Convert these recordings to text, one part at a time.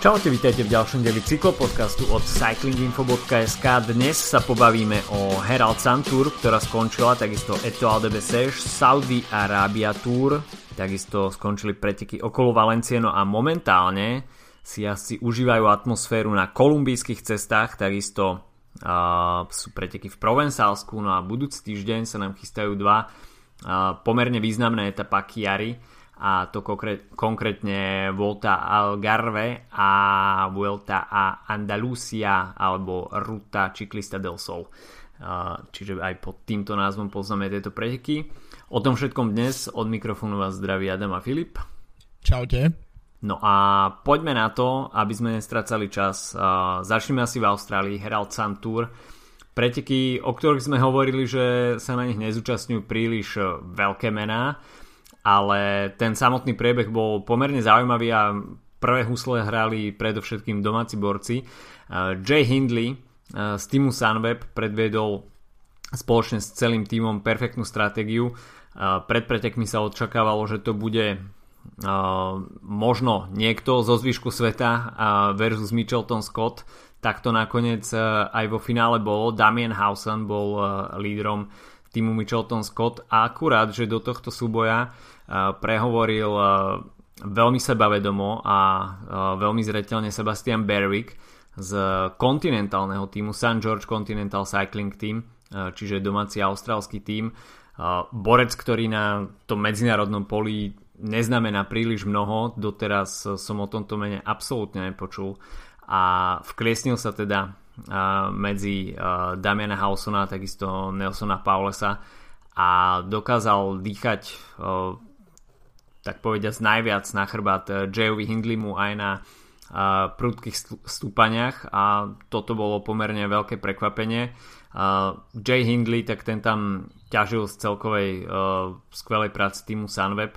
Čaute, vítajte v ďalšom deli cyklopodcastu od cyclinginfo.sk. Dnes sa pobavíme o Herald Sun Tour, ktorá skončila, takisto Etoile de Bessèges, Saudi Arabia Tour, takisto skončili preteky okolo Valencie, no a momentálne si asi užívajú atmosféru na kolumbijských cestách, takisto uh, sú preteky v Provencálsku, no a budúci týždeň sa nám chystajú dva uh, pomerne významné etapa Chiari, a to konkrétne Volta Algarve a Vuelta a Andalusia alebo Ruta Ciclista del Sol. Čiže aj pod týmto názvom poznáme tieto preteky. O tom všetkom dnes od mikrofónu vás zdraví Adam a Filip. Čaute. No a poďme na to, aby sme nestracali čas. Začneme asi v Austrálii, Herald Sun Tour. Preteky, o ktorých sme hovorili, že sa na nich nezúčastňujú príliš veľké mená ale ten samotný priebeh bol pomerne zaujímavý a prvé husle hrali predovšetkým domáci borci. Uh, Jay Hindley uh, z týmu Sunweb predviedol spoločne s celým týmom perfektnú stratégiu. Uh, pred pretekmi sa očakávalo, že to bude možno niekto zo zvyšku sveta versus Mitchelton Scott. Tak to nakoniec aj vo finále bolo. Damien Hausen bol lídrom týmu Mitchelton Scott a akurát, že do tohto súboja uh, prehovoril veľmi sebavedomo a veľmi zretelne Sebastian Berwick z kontinentálneho týmu St. George Continental Cycling Team, čiže domáci austrálsky tím. Borec, ktorý na tom medzinárodnom poli neznamená príliš mnoho, doteraz som o tomto mene absolútne nepočul a vkliesnil sa teda medzi Damiana Hausona a takisto Nelsona Paulesa a dokázal dýchať tak povediať najviac na chrbát Jayovi Hindlimu aj na prudkých stúpaniach a toto bolo pomerne veľké prekvapenie. Jay Hindley, tak ten tam ťažil z celkovej skvelej práce týmu Sunweb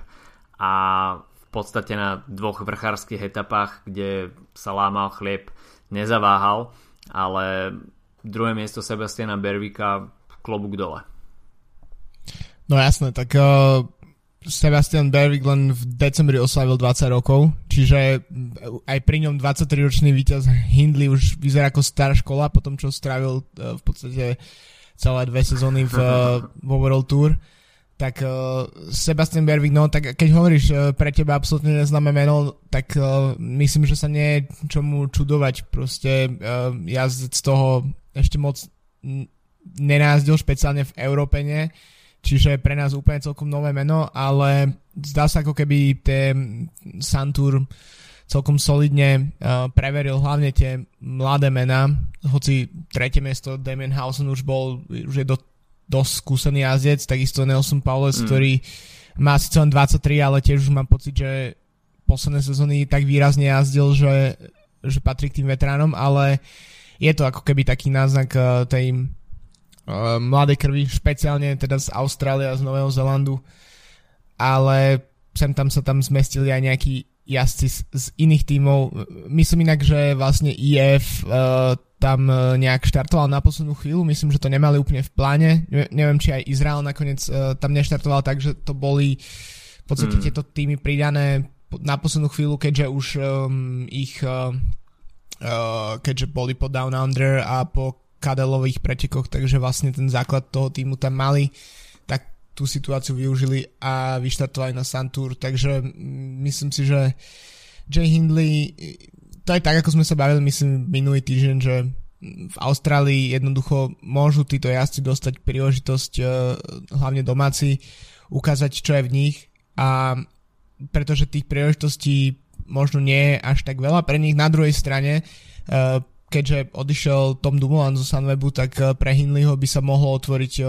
a v podstate na dvoch vrchárskych etapách, kde sa lámal chlieb, nezaváhal ale druhé miesto Sebastiana Bervika klobúk dole. No jasné, tak uh, Sebastian Bervik len v decembri oslavil 20 rokov, čiže aj pri ňom 23-ročný víťaz Hindley už vyzerá ako stará škola, po tom čo strávil uh, v podstate celé dve sezóny v, uh, vo World Tour. Tak uh, Sebastian Bervik, no tak keď hovoríš pre teba absolútne neznáme meno, tak myslím, že sa nie je čomu čudovať. Proste jazdec toho ešte moc nenázdil špeciálne v Európe, nie? Čiže pre nás úplne celkom nové meno, ale zdá sa ako keby ten Santur celkom solidne uh, preveril hlavne tie mladé mená, hoci tretie miesto Damien Hausen už bol, už je do dosť skúsený jazdec, takisto Nelson Paulus, mm. ktorý má síce len 23, ale tiež už mám pocit, že posledné sezóny tak výrazne jazdil, že, že patrí k tým veteránom, ale je to ako keby taký náznak uh, tej uh, mladej krvi, špeciálne teda z Austrálie a z Nového Zelandu, ale sem tam sa tam zmestili aj nejakí jazdci z, z iných tímov. Myslím inak, že vlastne IF uh, tam uh, nejak štartoval na poslednú chvíľu, myslím, že to nemali úplne v pláne. Ne, neviem, či aj Izrael nakoniec uh, tam neštartoval tak, že to boli v podstate mm. tieto týmy pridané na poslednú chvíľu, keďže už um, ich uh, uh, keďže boli po Down Under a po kadelových pretekoch, takže vlastne ten základ toho týmu tam mali tú situáciu využili a vyštartovali na Santur, takže myslím si, že Jay Hindley, to je tak, ako sme sa bavili, myslím, minulý týždeň, že v Austrálii jednoducho môžu títo jazdci dostať príležitosť, e, hlavne domáci, ukázať, čo je v nich a pretože tých príležitostí možno nie je až tak veľa pre nich. Na druhej strane e, keďže odišiel Tom Dumoulin zo Sunwebu, tak eh, pre Hindleyho by sa mohlo otvoriť eh,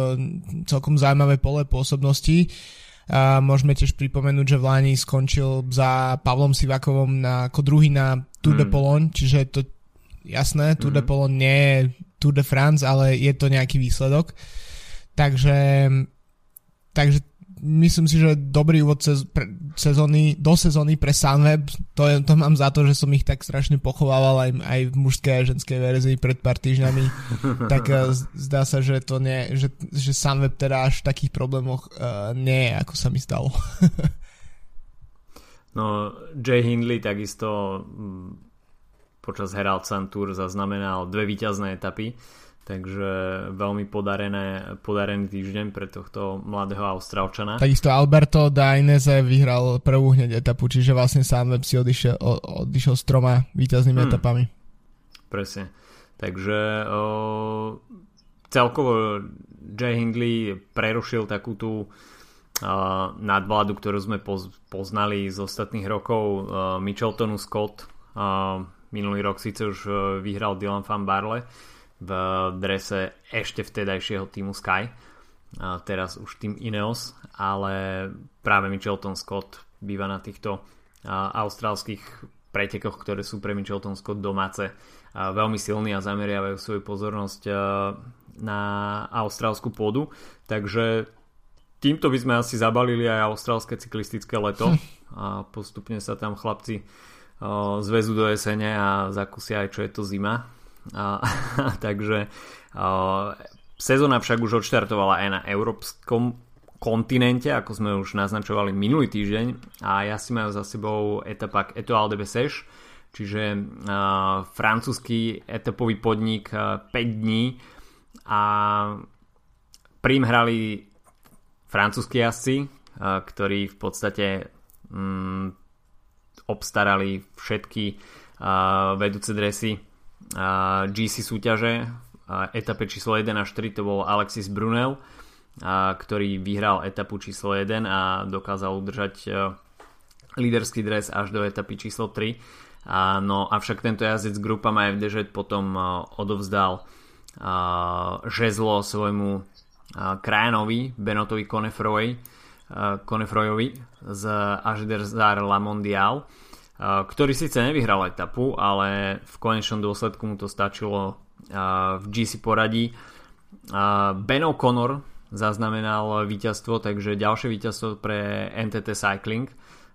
celkom zaujímavé pole pôsobnosti. A môžeme tiež pripomenúť, že v Lani skončil za Pavlom Sivakovom na, ako druhý na Tour mm. de Pologne, čiže to jasné, Tour mm. de Pologne nie je Tour de France, ale je to nejaký výsledok. Takže, takže myslím si, že dobrý úvod cez, pre, sezóny, do sezóny pre Sunweb, to, je, to mám za to, že som ich tak strašne pochovával aj, aj v mužskej a ženskej verzii pred pár týždňami, tak uh, zdá sa, že to nie, že, že Sunweb teda až v takých problémoch uh, nie je, ako sa mi stalo. no, Jay Hindley takisto mm, počas Herald Sun Tour zaznamenal dve víťazné etapy, takže veľmi podarené, podarený týždeň pre tohto mladého Austrálčana. Takisto Alberto Dainese vyhral prvú hneď etapu, čiže vlastne sám si odišiel, odišiel s troma víťaznými hmm. etapami. Presne. Takže o, celkovo Jay Hindley prerušil takú tú uh, nadvládu, ktorú sme poz, poznali z ostatných rokov uh, Micheltonu Scott. Uh, minulý rok síce už vyhral Dylan van Barle v drese ešte vtedajšieho týmu Sky. Uh, teraz už tým Ineos, ale práve Michelton Scott býva na týchto austrálskych pretekoch, ktoré sú pre Michelton Scott domáce veľmi silní a zameriavajú svoju pozornosť na austrálsku pôdu. Takže týmto by sme asi zabalili aj austrálske cyklistické leto hm. a postupne sa tam chlapci zväzu do jesene a zakúsia aj čo je to zima. A, takže uh, sezóna však už odštartovala aj na európskom kontinente, ako sme už naznačovali minulý týždeň. A ja si majú za sebou etapak Etoile de Bessèges, čiže uh, francúzsky etapový podnik uh, 5 dní. A prím hrali francúzski jazdci, ktorí v podstate mm, obstarali všetky uh, vedúce dresy. uh, GC súťaže. Etape číslo 1 až 3 to bol Alexis Brunel, ktorý vyhral etapu číslo 1 a dokázal udržať uh, líderský dres až do etapy číslo 3. Uh, no avšak tento jazdec grupa FDŽ potom uh, odovzdal žezlo svojmu krajanovi Benotovi Konefrojovi z Ažderzar La Mondial, ktorý síce nevyhral etapu, ale v konečnom dôsledku mu to stačilo v GC poradí. Ben O'Connor zaznamenal víťazstvo, takže ďalšie víťazstvo pre NTT Cycling.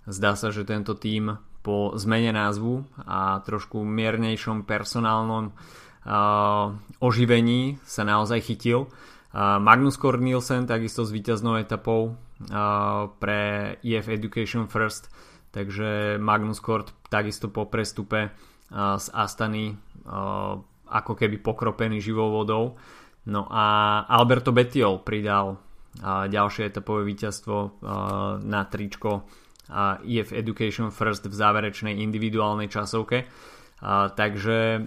Zdá sa, že tento tým po zmene názvu a trošku miernejšom personálnom oživení sa naozaj chytil. Magnus Kort Nielsen takisto s víťaznou etapou pre EF Education First, takže Magnus Kort takisto po prestupe z Astany ako keby pokropený živou vodou. No a Alberto Bettiol pridal ďalšie etapové víťazstvo na tričko EF Education First v záverečnej individuálnej časovke takže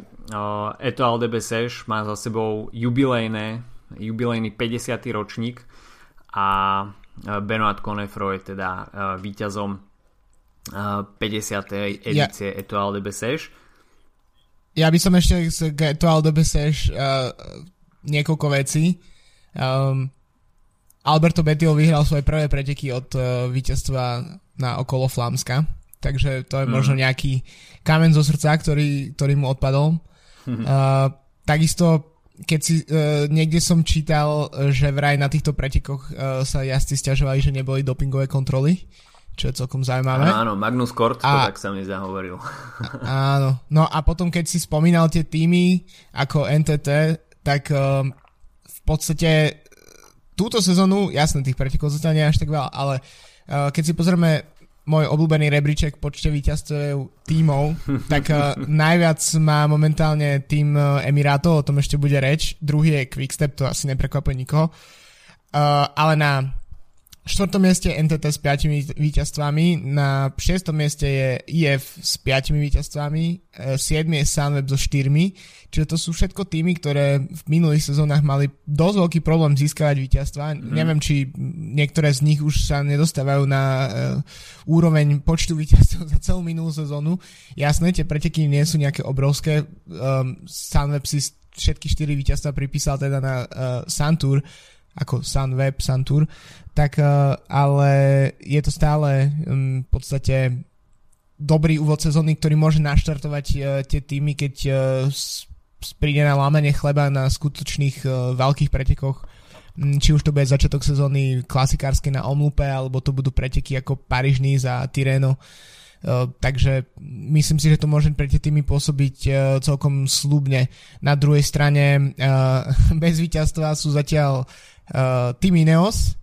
Etoile de Bessèges má za sebou jubilejné, jubilejný 50. ročník a Benoit Conefro je teda víťazom 50. edície ja, Etoile de Bessèges. Ja by som ešte k Etoile de Bessèges uh, niekoľko vecí. Um, Alberto Bettiol vyhral svoje prvé preteky od uh, víťazstva na okolo Flámska takže to je mm. možno nejaký kamen zo srdca, ktorý, ktorý mu odpadol. Uh, takisto, keď si uh, niekde som čítal, že vraj na týchto pretekoch uh, sa jazdci stiažovali, že neboli dopingové kontroly, čo je celkom zaujímavé. Áno, Magnus Kort, a, to tak sa mi zahovoril. áno, no a potom keď si spomínal tie týmy ako NTT, tak uh, v podstate túto sezónu, jasné, tých pretekov zostane až tak veľa, ale uh, keď si pozrieme môj obľúbený rebríček počte víťazstv tímov, tak uh, najviac má momentálne tým Emirátov, o tom ešte bude reč. Druhý je Quickstep, to asi neprekvapuje nikoho. Uh, ale na štvrtom mieste NTT s 5 víťazstvami, na šiestom mieste je IF s 5 víťazstvami, 7 e, je Sunweb so 4, čiže to sú všetko týmy, ktoré v minulých sezónach mali dosť veľký problém získavať víťazstva. Mm. Neviem, či niektoré z nich už sa nedostávajú na uh, úroveň počtu víťazstv za celú minulú sezónu. Jasné, tie preteky nie sú nejaké obrovské. Um, Sunweb si všetky 4 víťazstva pripísal teda na uh, Santur, ako Sunweb, Suntour, tak uh, ale je to stále um, v podstate dobrý úvod sezóny, ktorý môže naštartovať uh, tie týmy, keď uh, príde na lámanie chleba na skutočných veľkých pretekoch, um, či už to bude začiatok sezóny klasikárske na Omlupe, alebo to budú preteky ako paríž za Tireno. Takže myslím si, že to môže pre tie týmy pôsobiť celkom slubne. Na druhej strane bez víťazstva sú zatiaľ uh, Team Ineos,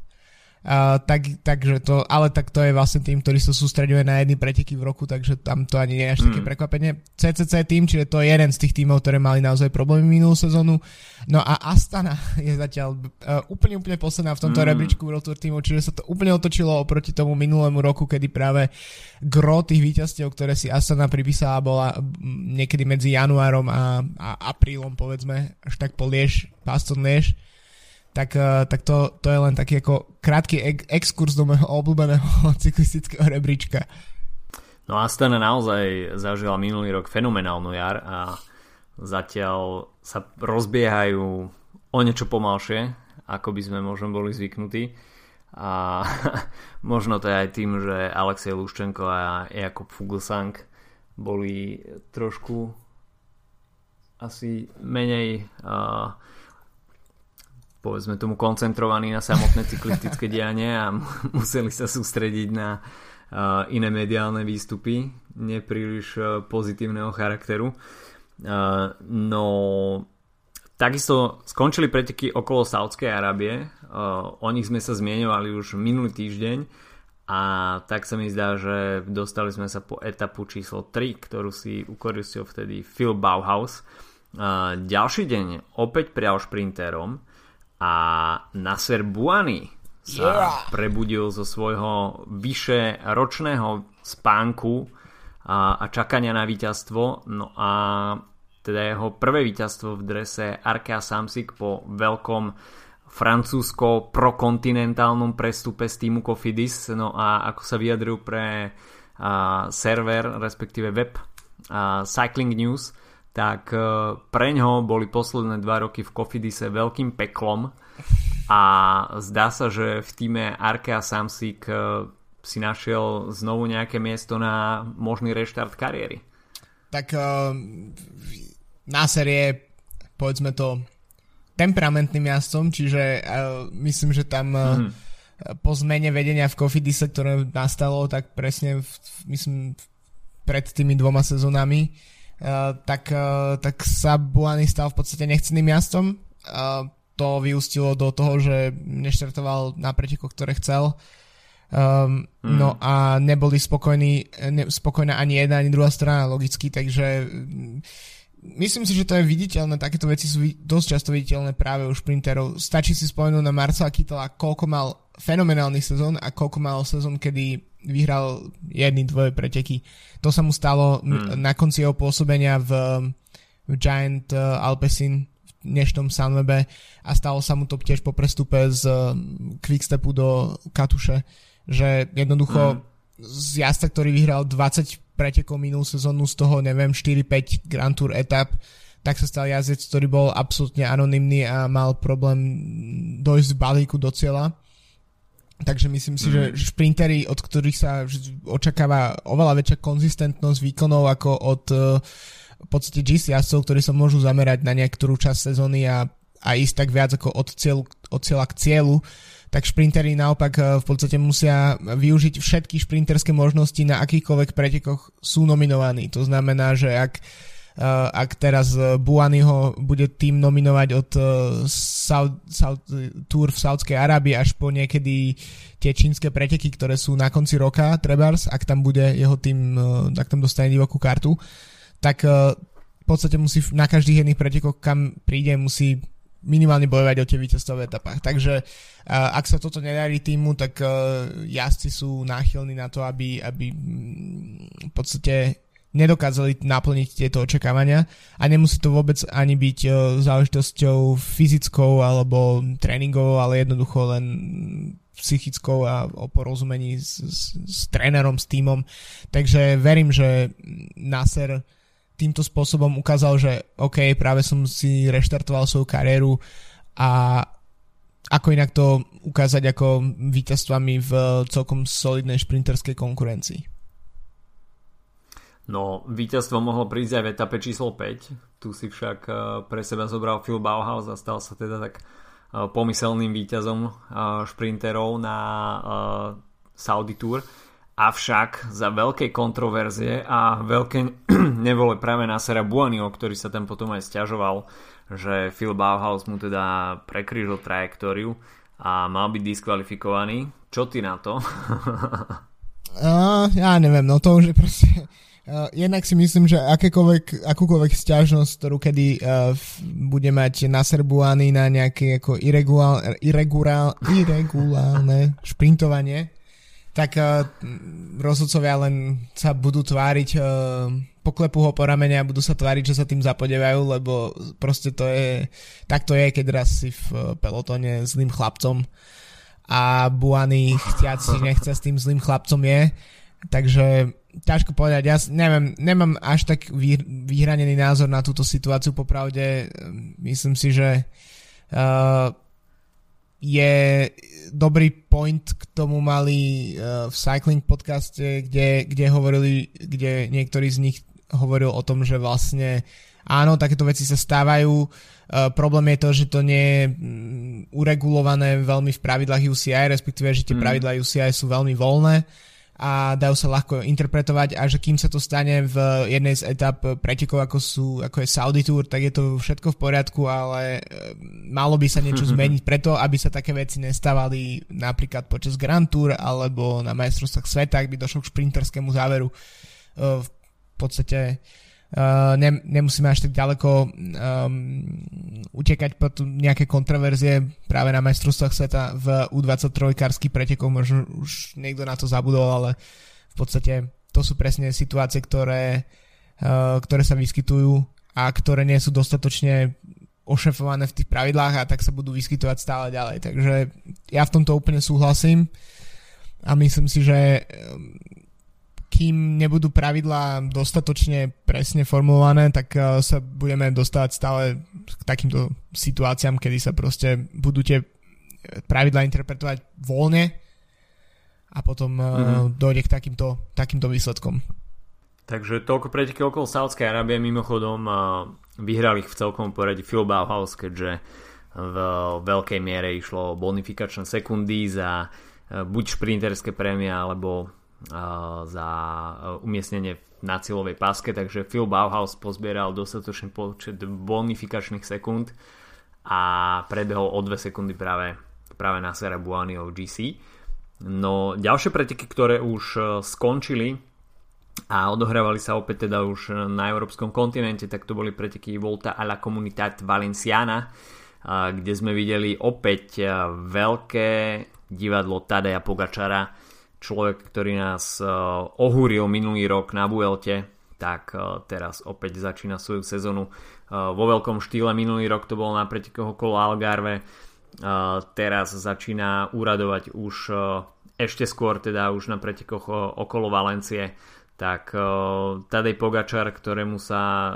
Uh, tak, takže to, ale tak to je vlastne tým, ktorý sa sústreduje na jedny preteky v roku, takže tam to ani nie je až také mm. prekvapenie. CCC tým, čiže to je jeden z tých tímov, ktoré mali naozaj problémy minulú sezónu. No a Astana je zatiaľ uh, úplne, úplne posledná v tomto mm. rebríčku World Tour tímu, čiže sa to úplne otočilo oproti tomu minulému roku, kedy práve gro tých víťazstiev, ktoré si Astana pripísala, bola niekedy medzi januárom a, a aprílom, povedzme, až tak po Liež, Paston Liež tak, uh, tak to, to je len taký ako krátky ex- exkurs do môjho obľúbeného cyklistického rebríčka. No Astana naozaj zažila minulý rok fenomenálnu jar a zatiaľ sa rozbiehajú o niečo pomalšie, ako by sme možno boli zvyknutí. A možno to je aj tým, že Alexej Luščenko a Jakub Fuglsang boli trošku asi menej uh, povedzme tomu koncentrovaní na samotné cyklistické dianie a museli sa sústrediť na uh, iné mediálne výstupy, nepríliš uh, pozitívneho charakteru. Uh, no takisto skončili preteky okolo Saudskej Arábie, o nich sme sa zmieňovali už minulý týždeň a tak sa mi zdá, že dostali sme sa po etapu číslo 3, ktorú si ukoristil vtedy Phil Bauhaus. Uh, ďalší deň opäť prial šprinterom a Nasser Buany sa yeah. prebudil zo svojho vyše ročného spánku a, a čakania na víťazstvo. No a teda jeho prvé víťazstvo v drese Arkea Samsic po veľkom francúzsko-prokontinentálnom prestupe z týmu Cofidis. No a ako sa vyjadril pre a, server, respektíve web a, Cycling News, tak e, pre ňo boli posledné dva roky v Kofidise veľkým peklom a zdá sa, že v týme Arkea Samsic e, si našiel znovu nejaké miesto na možný reštart kariéry. Tak uh, Nasser je povedzme to temperamentným jazdcom, čiže myslím, že tam mm. po zmene vedenia v Kofidise, ktoré nastalo, tak presne v, myslím pred tými dvoma sezónami tak, uh, tak sa Buany stal v podstate nechceným jazdom. Uh, to vyústilo do toho, že neštartoval na pretekoch, ktoré chcel. Um, mm. No a neboli spokojní, ne, spokojná ani jedna, ani druhá strana logicky, takže mm, myslím si, že to je viditeľné, takéto veci sú dosť často viditeľné práve u šprinterov. Stačí si spomenúť na Marcela Kytela, koľko mal fenomenálnych sezón a koľko mal sezón, kedy vyhral jedny, dvoje preteky. To sa mu stalo hmm. na konci jeho pôsobenia v, v Giant uh, Alpecin v dnešnom Sunwebe a stalo sa mu to tiež po prestupe z uh, Quickstepu do Katuše, že jednoducho hmm. z jazda, ktorý vyhral 20 pretekov minulú sezónu, z toho neviem 4-5 Grand Tour etap, tak sa stal jazdec, ktorý bol absolútne anonymný a mal problém dojsť z balíku do cieľa Takže myslím si, mm. že šprintery, od ktorých sa očakáva oveľa väčšia konzistentnosť výkonov ako od uh, v podstate GC jazdcov, ktorí sa môžu zamerať na niektorú časť sezóny a, a ísť tak viac ako od, cieľu, od cieľa k cieľu, tak šprintery naopak uh, v podstate musia využiť všetky šprinterské možnosti na akýchkoľvek pretekoch sú nominovaní. To znamená, že ak Uh, ak teraz uh, Buanyho bude tým nominovať od South, South, Tour v Saudskej Arábii až po niekedy tie čínske preteky, ktoré sú na konci roka, Trebars, ak tam bude jeho tým, tak tam dostane divokú kartu, tak v podstate musí na každých jedných pretekoch, kam príde, musí minimálne bojovať o tie víťazstva v etapách. Takže ak sa toto nedarí týmu, tak jazdci sú náchylní na to, aby, aby mm, v podstate nedokázali naplniť tieto očakávania a nemusí to vôbec ani byť uh, záležitosťou fyzickou alebo tréningovou, ale jednoducho len psychickou a o porozumení s, s, s trénerom, s týmom. Takže verím, že Nasser týmto spôsobom ukázal, že OK, práve som si reštartoval svoju kariéru a ako inak to ukázať ako víťazstvami v celkom solidnej šprinterskej konkurencii. No, víťazstvo mohlo prísť aj v etape číslo 5. Tu si však eh, pre seba zobral Phil Bauhaus a stal sa teda tak eh, pomyselným víťazom eh, šprinterov na Saudi Tour. Avšak za veľké kontroverzie a veľké nevole práve na Sera Buanio, ktorý sa tam potom aj stiažoval, že Phil Bauhaus mu teda prekryžil trajektóriu a mal byť diskvalifikovaný. Čo ty na to? uh, ja neviem, no to už je proste... Uh, jednak si myslím, že akékoľvek, akúkoľvek stiažnosť, ktorú kedy uh, bude mať naserbuaný na nejaké ako irregulál, irregulál, irregulálne šprintovanie, tak uh, rozhodcovia len sa budú tváriť, uh, poklepú ho po ramene a budú sa tváriť, že sa tým zapodevajú, lebo proste to je, tak to je, keď raz si v pelotone zlým chlapcom a Buany chciať si nechce s tým zlým chlapcom je. Takže ťažko povedať, ja neviem, nemám až tak vyhranený názor na túto situáciu, popravde myslím si, že uh, je dobrý point k tomu mali uh, v Cycling podcaste, kde, kde hovorili, kde niektorí z nich hovoril o tom, že vlastne áno, takéto veci sa stávajú, uh, problém je to, že to nie je um, uregulované veľmi v pravidlách UCI, respektíve, že tie mm. pravidlá UCI sú veľmi voľné a dajú sa ľahko interpretovať a že kým sa to stane v jednej z etap pretekov ako, sú, ako je Saudi Tour, tak je to všetko v poriadku, ale e, malo by sa niečo zmeniť preto, aby sa také veci nestávali napríklad počas Grand Tour alebo na majstrovstvách sveta, ak by došlo k šprinterskému záveru. E, v podstate Uh, ne, nemusíme až tak ďaleko um, utekať pod nejaké kontroverzie práve na majstrovstvách sveta v U23 karských pretekov, možno už niekto na to zabudol, ale v podstate to sú presne situácie, ktoré, uh, ktoré sa vyskytujú a ktoré nie sú dostatočne ošefované v tých pravidlách a tak sa budú vyskytovať stále ďalej. Takže ja v tomto úplne súhlasím a myslím si, že um, kým nebudú pravidlá dostatočne presne formulované, tak uh, sa budeme dostávať stále k takýmto situáciám, kedy sa proste budú tie pravidlá interpretovať voľne a potom mm-hmm. dojde k takýmto, takýmto výsledkom. Takže toľko preteky okolo Saudskej Arábie mimochodom vyhrali v celkom poradí Phil Bauhaus, keďže v veľkej miere išlo bonifikačné sekundy za buď šprinterské prémie alebo za umiestnenie na cieľovej páske, takže Phil Bauhaus pozbieral dostatočný počet bonifikačných sekúnd a predbehol o 2 sekundy práve, práve na Sera Buaniov GC. No ďalšie preteky, ktoré už e, skončili a odohrávali sa opäť teda už na európskom kontinente, tak to boli preteky Volta a la Comunitat Valenciana, kde sme videli opäť veľké divadlo Tadeja Pogačara, človek, ktorý nás uh, ohúril minulý rok na Vuelte, tak uh, teraz opäť začína svoju sezónu uh, vo veľkom štýle. Minulý rok to bol na pretekoch okolo Algarve, teraz začína úradovať už ešte skôr teda už na pretekoch okolo Valencie. Tak Tadej Pogačar, ktorému sa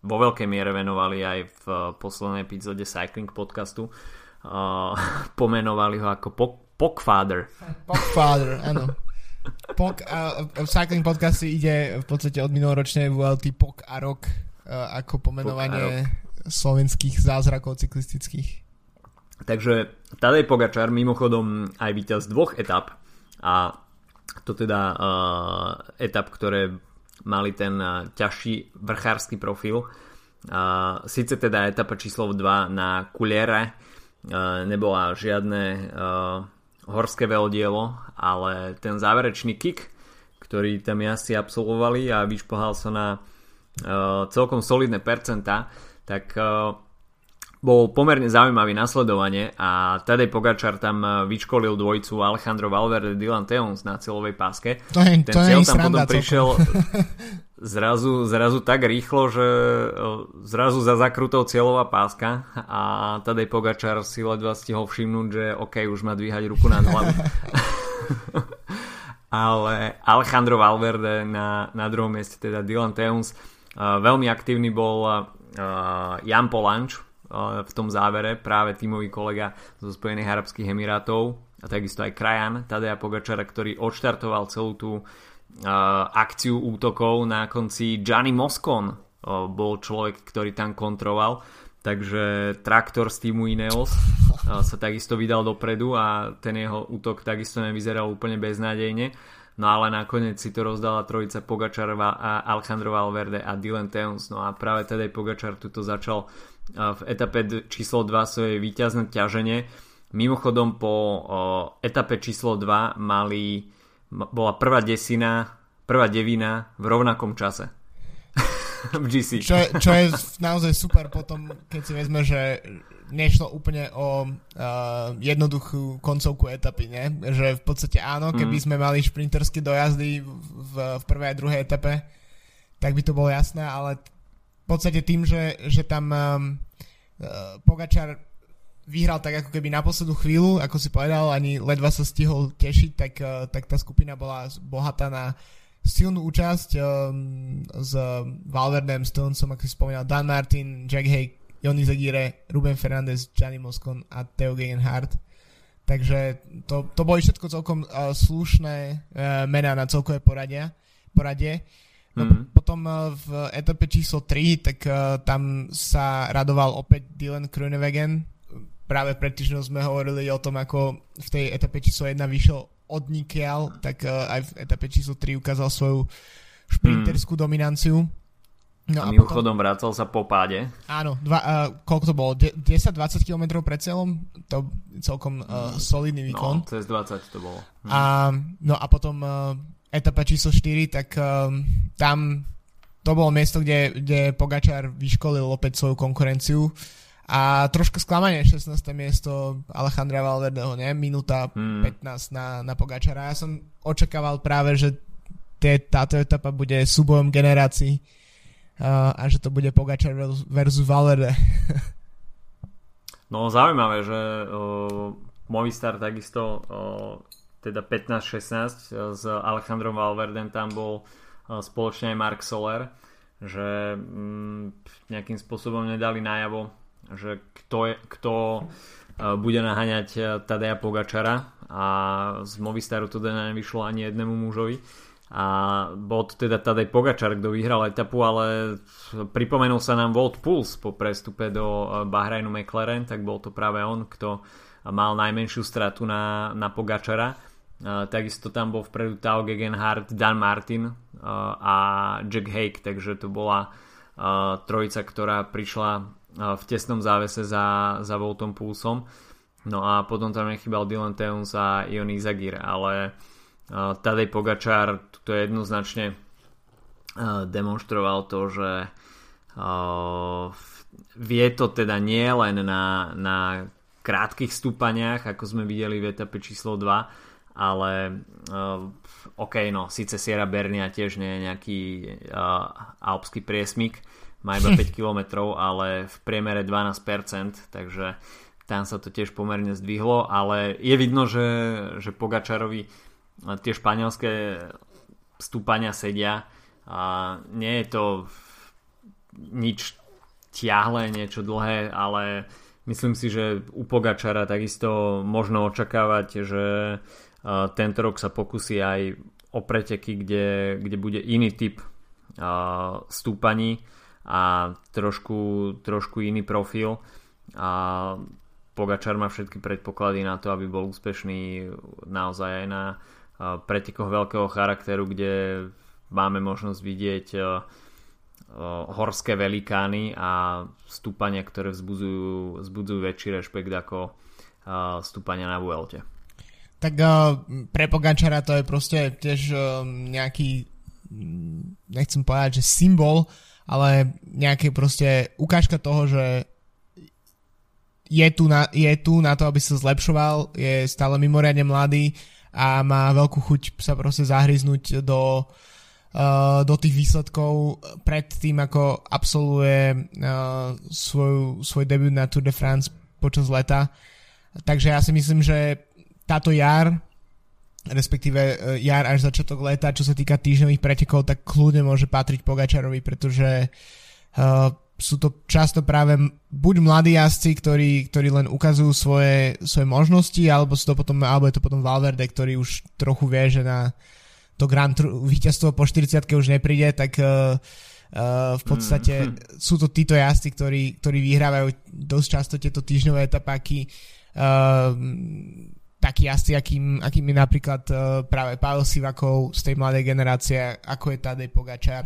vo veľkej miere venovali aj v poslednej epizóde Cycling podcastu, pomenovali ho ako Pokfather. Pokfather, áno. Pok a v Cycling podcaste ide v podstate od minuloročnej VLT Pok a Rok ako pomenovanie slovenských zázrakov cyklistických. Takže Tadej Pogačar mimochodom aj víťaz dvoch etap a to teda uh, etap, ktoré mali ten uh, ťažší vrchársky profil. Uh, Sice teda etapa číslo 2 na Kuliere uh, nebola žiadne uh, horské veldielo, ale ten záverečný kick, ktorý tam asi absolvovali a vyšpohal sa na uh, celkom solidné percenta, tak uh, bol pomerne zaujímavý nasledovanie a Tadej Pogačar tam e, vyškolil dvojcu Alejandro Valverde Dylan Teons na cieľovej páske. To je, Ten to cieľ tam potom prišiel zrazu, zrazu tak rýchlo, že zrazu za zakrutou cieľová páska a Tadej Pogačar si ledva stihol všimnúť, že OK, už má dvíhať ruku nad hlavu. Ale Alejandro Valverde na, na druhom mieste, teda Dylan Teuns, uh, veľmi aktívny bol Jan Polanč v tom závere, práve tímový kolega zo Spojených Arabských Emirátov a takisto aj krajan Tadeja Pogačara, ktorý odštartoval celú tú akciu útokov na konci. Gianni Moscon bol človek, ktorý tam kontroval takže traktor z týmu Ineos sa takisto vydal dopredu a ten jeho útok takisto nevyzeral úplne beznádejne. No ale nakoniec si to rozdala trojica Pogačarova a Alejandro Valverde a Dylan Teuns, no a práve teda Pogačar tuto začal v etape číslo 2 svoje víťazné ťaženie. Mimochodom po etape číslo 2 mali, bola prvá desina, prvá devina v rovnakom čase. v GC. Čo je, čo je naozaj super potom, keď si vezme, že nešlo úplne o uh, jednoduchú koncovku etapy, ne? Že v podstate áno, keby mm. sme mali šprinterské dojazdy v, v, v prvej a druhej etape, tak by to bolo jasné, ale v podstate tým, že, že tam um, uh, Pogačar vyhral tak ako keby na poslednú chvíľu, ako si povedal, ani ledva sa stihol tešiť, tak, uh, tak tá skupina bola bohatá na silnú účasť um, s Valverdem, Stonesom, ako si spomínal, Dan Martin, Jack Hay, Joni Zagire, Ruben Fernández, Gianni Moscon a Theo Gegenhardt. Takže to, to boli všetko celkom uh, slušné uh, mená na celkové poradia, poradie. No, mm-hmm. Potom uh, v etape číslo 3, tak uh, tam sa radoval opäť Dylan Kroenewegen. Práve pred týždňom sme hovorili o tom, ako v tej etape číslo 1 vyšiel od Nikial, tak uh, aj v etape číslo 3 ukázal svoju šprinterskú mm. dominanciu. No a, a mimochodom potom... vrácal sa po páde. Áno, dva, uh, koľko to bolo? 10-20 km pred celom? To celkom uh, solidný výkon. No, cez 20 to bolo. Hm. A, no a potom uh, etapa číslo 4, tak um, tam to bolo miesto, kde, kde Pogačar vyškolil opäť svoju konkurenciu a troška sklamanie 16. miesto Alejandra Valverdeho, ne? Minúta hmm. 15 na, na Pogačara. Ja som očakával práve, že tie, táto etapa bude súbojom generácií uh, a že to bude Pogačar versus Valverde. no zaujímavé, že uh, Movistar takisto uh, teda 15-16 s Alejandrom Valverdem tam bol eh, spoločne aj Mark Soler že mm, nejakým spôsobom nedali najavo že kto, je, kto eh, bude naháňať eh, Tadeja Pogačara. A z Movistaru to teda nevyšlo ani jednému mužovi. A bol to teda Tadej Pogačar, kto vyhral etapu, ale pripomenul sa nám Volt Puls po prestupe do Bahrajnu McLaren, tak bol to práve on, kto mal najmenšiu stratu na, na Pogačara Takisto tam bol vpredu Tao Gegenhardt, Dan Martin uh, a Jack Hake, takže to bola uh, trojica, ktorá prišla v tesnom závese za, za Voltom Pulsom. No a potom tam nechybal Dylan Teuns a Ioni Zagir, ale Tadej Pogačar to jednoznačne demonstroval to, že vie to teda nie len na, na krátkých stúpaniach, ako sme videli v etape číslo 2, ale uh, OK, no, síce Sierra Bernia tiež nie je nejaký uh, alpský priesmik, má iba 5 km, ale v priemere 12%, takže tam sa to tiež pomerne zdvihlo, ale je vidno, že, že Pogačarovi tie španielské stúpania sedia a nie je to nič ťahlé, niečo dlhé, ale myslím si, že u Pogačara takisto možno očakávať, že tento rok sa pokusí aj o preteky, kde, kde bude iný typ stúpaní a trošku, trošku iný profil. A Pogačar má všetky predpoklady na to, aby bol úspešný naozaj aj na pretekoch veľkého charakteru, kde máme možnosť vidieť horské velikány a stúpania, ktoré vzbudzujú, vzbudzujú väčší rešpekt ako stúpania na Vuelte tak uh, pre Pogačara to je proste tiež uh, nejaký nechcem povedať, že symbol, ale nejaký proste ukážka toho, že je tu, na, je tu na to, aby sa zlepšoval, je stále mimoriadne mladý a má veľkú chuť sa proste zahryznúť do, uh, do tých výsledkov pred tým, ako absolvuje uh, svoj, svoj debut na Tour de France počas leta. Takže ja si myslím, že táto jar, respektíve e, jar až začiatok leta, čo sa týka týždňových pretekov, tak kľudne môže patriť Pogačarovi, pretože uh, sú to často práve buď mladí jazdci, ktorí, ktorí len ukazujú svoje, svoje možnosti, alebo, sú to potom, alebo je to potom Valverde, ktorý už trochu vie, že na to Grand víťazstvo po 40 už nepríde, tak uh, uh, v podstate mm. sú to títo jazdci, ktorí, ktorí vyhrávajú dosť často tieto týždňové etapáky. Uh, taký jazdci, akým, akým je napríklad uh, práve Pavel Sivakov z tej mladej generácie, ako je Tadej Pogačar,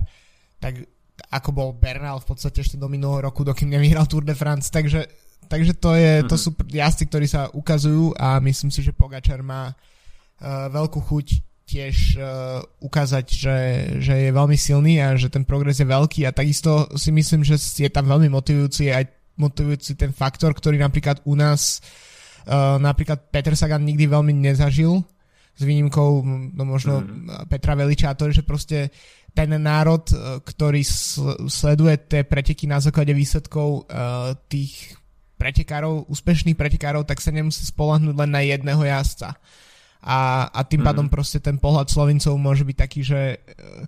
tak ako bol Bernal v podstate ešte do minulého roku, dokým nevyhral Tour de France, takže, takže to, je, to mhm. sú jazdci, ktorí sa ukazujú a myslím si, že Pogačar má uh, veľkú chuť tiež uh, ukázať, že, že je veľmi silný a že ten progres je veľký a takisto si myslím, že je tam veľmi motivujúci aj motivujúci ten faktor, ktorý napríklad u nás uh, napríklad Peter Sagan nikdy veľmi nezažil s výnimkou no možno mm. Petra Veliča a to, že proste ten národ, uh, ktorý sleduje tie preteky na základe výsledkov uh, tých pretekárov, úspešných pretekárov, tak sa nemusí spolahnúť len na jedného jazdca a, a tým pádom mm. proste ten pohľad Slovincov môže byť taký, že uh,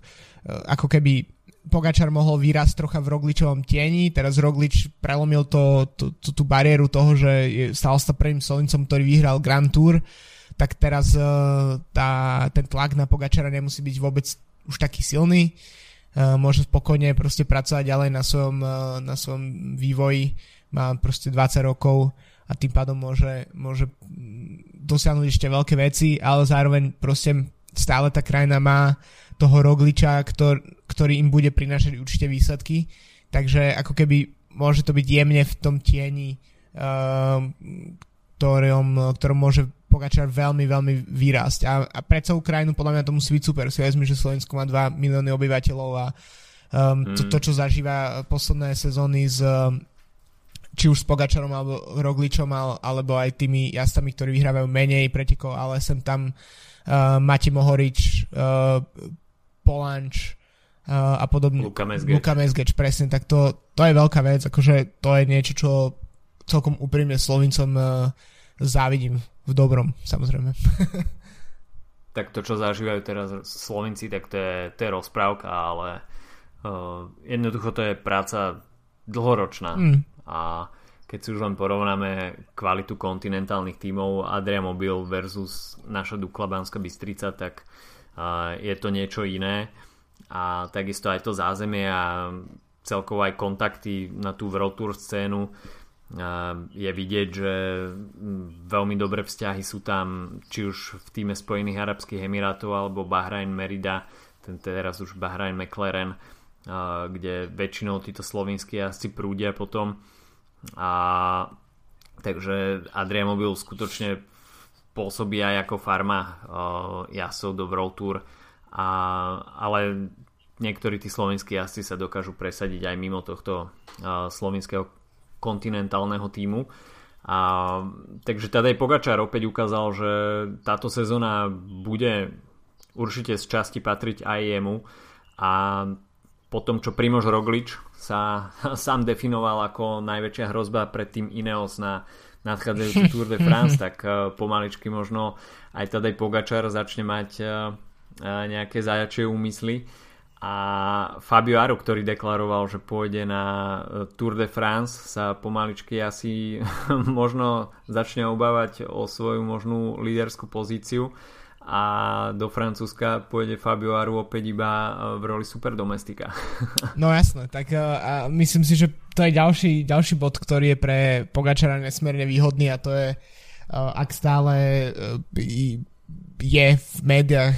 ako keby Pogačar mohol vyrásť trocha v Rogličovom tieni, teraz Roglič prelomil to, to, to, tú bariéru toho, že je, stal sa prvým Slovincom, ktorý vyhral Grand Tour, tak teraz uh, tá, ten tlak na Pogačara nemusí byť vôbec už taký silný, uh, môže spokojne proste pracovať ďalej na svojom, uh, na svojom vývoji, má proste 20 rokov a tým pádom môže, môže dosiahnuť ešte veľké veci, ale zároveň proste stále tá krajina má toho Rogliča, ktor, ktorý im bude prinášať určite výsledky, takže ako keby môže to byť jemne v tom tieni, uh, ktorom, ktorom môže Pogačar veľmi, veľmi vyrásť. A, a pre celú krajinu podľa mňa to musí byť super. Si vezmi, že Slovensko má 2 milióny obyvateľov a um, mm. to, to, čo zažíva posledné sezóny s či už s Pogačarom alebo Rogličom alebo aj tými jazdcami, ktorí vyhrávajú menej pretekov, ale sem tam uh, Mati Mohorič, uh, Polanč a podobne. Luka Mesgeč. Luka Mesgeč, presne, tak to, to je veľká vec, akože to je niečo, čo celkom úprimne Slovincom uh, závidím v dobrom, samozrejme. tak to, čo zažívajú teraz Slovinci, tak to je, to je rozprávka, ale uh, jednoducho to je práca dlhoročná. Mm a keď si už len porovnáme kvalitu kontinentálnych tímov Adria Mobil versus naša Dukla Banská Bystrica, tak je to niečo iné a takisto aj to zázemie a celkovo aj kontakty na tú World scénu je vidieť, že veľmi dobré vzťahy sú tam či už v týme Spojených Arabských Emirátov alebo Bahrain Merida, ten teraz už Bahrain McLaren, kde väčšinou títo slovinskí jazdci prúdia potom. A takže Adria Mobil skutočne pôsobí aj ako farma uh, jasov do World Tour. A, ale niektorí tí slovenskí jazdci sa dokážu presadiť aj mimo tohto slovenského kontinentálneho týmu a, takže Tadej Pogačar opäť ukázal, že táto sezóna bude určite z časti patriť aj jemu. A po tom, čo Primož Roglič sa sám definoval ako najväčšia hrozba pred tým Ineos na nadchádzajúci Tour de France, tak eh, pomaličky možno aj Tadej Pogačar začne mať eh, eh, nejaké zajačie úmysly a Fabio Aru, ktorý deklaroval, že pôjde na Tour de France, sa pomaličky asi možno začne obávať o svoju možnú líderskú pozíciu a do Francúzska pôjde Fabio Aru opäť iba e, v roli super domestika. No jasné, tak e, a myslím si, že to je ďalší, ďalší bod, ktorý je pre Pogačara nesmierne výhodný a to je, e, ak stále je v médiách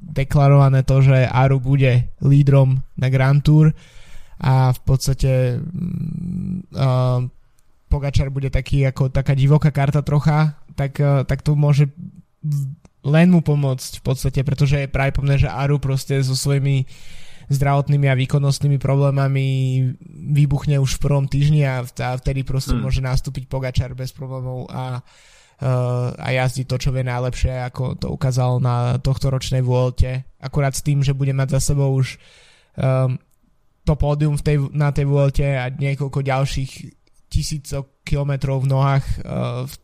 deklarované to, že Aru bude lídrom na Grand Tour a v podstate mm, Pogačar bude taký ako taká divoká karta trocha, tak, tak to môže len mu pomôcť v podstate, pretože je práve pomné, že Aru proste so svojimi zdravotnými a výkonnostnými problémami vybuchne už v prvom týždni a vtedy proste hmm. môže nastúpiť Pogačar bez problémov a, uh, a jazdiť to, čo vie najlepšie, ako to ukázal na tohto ročnej Vuelte. Akurát s tým, že bude mať za sebou už um, to pódium v tej, na tej Vuelte a niekoľko ďalších tisícok kilometrov v nohách, uh, v,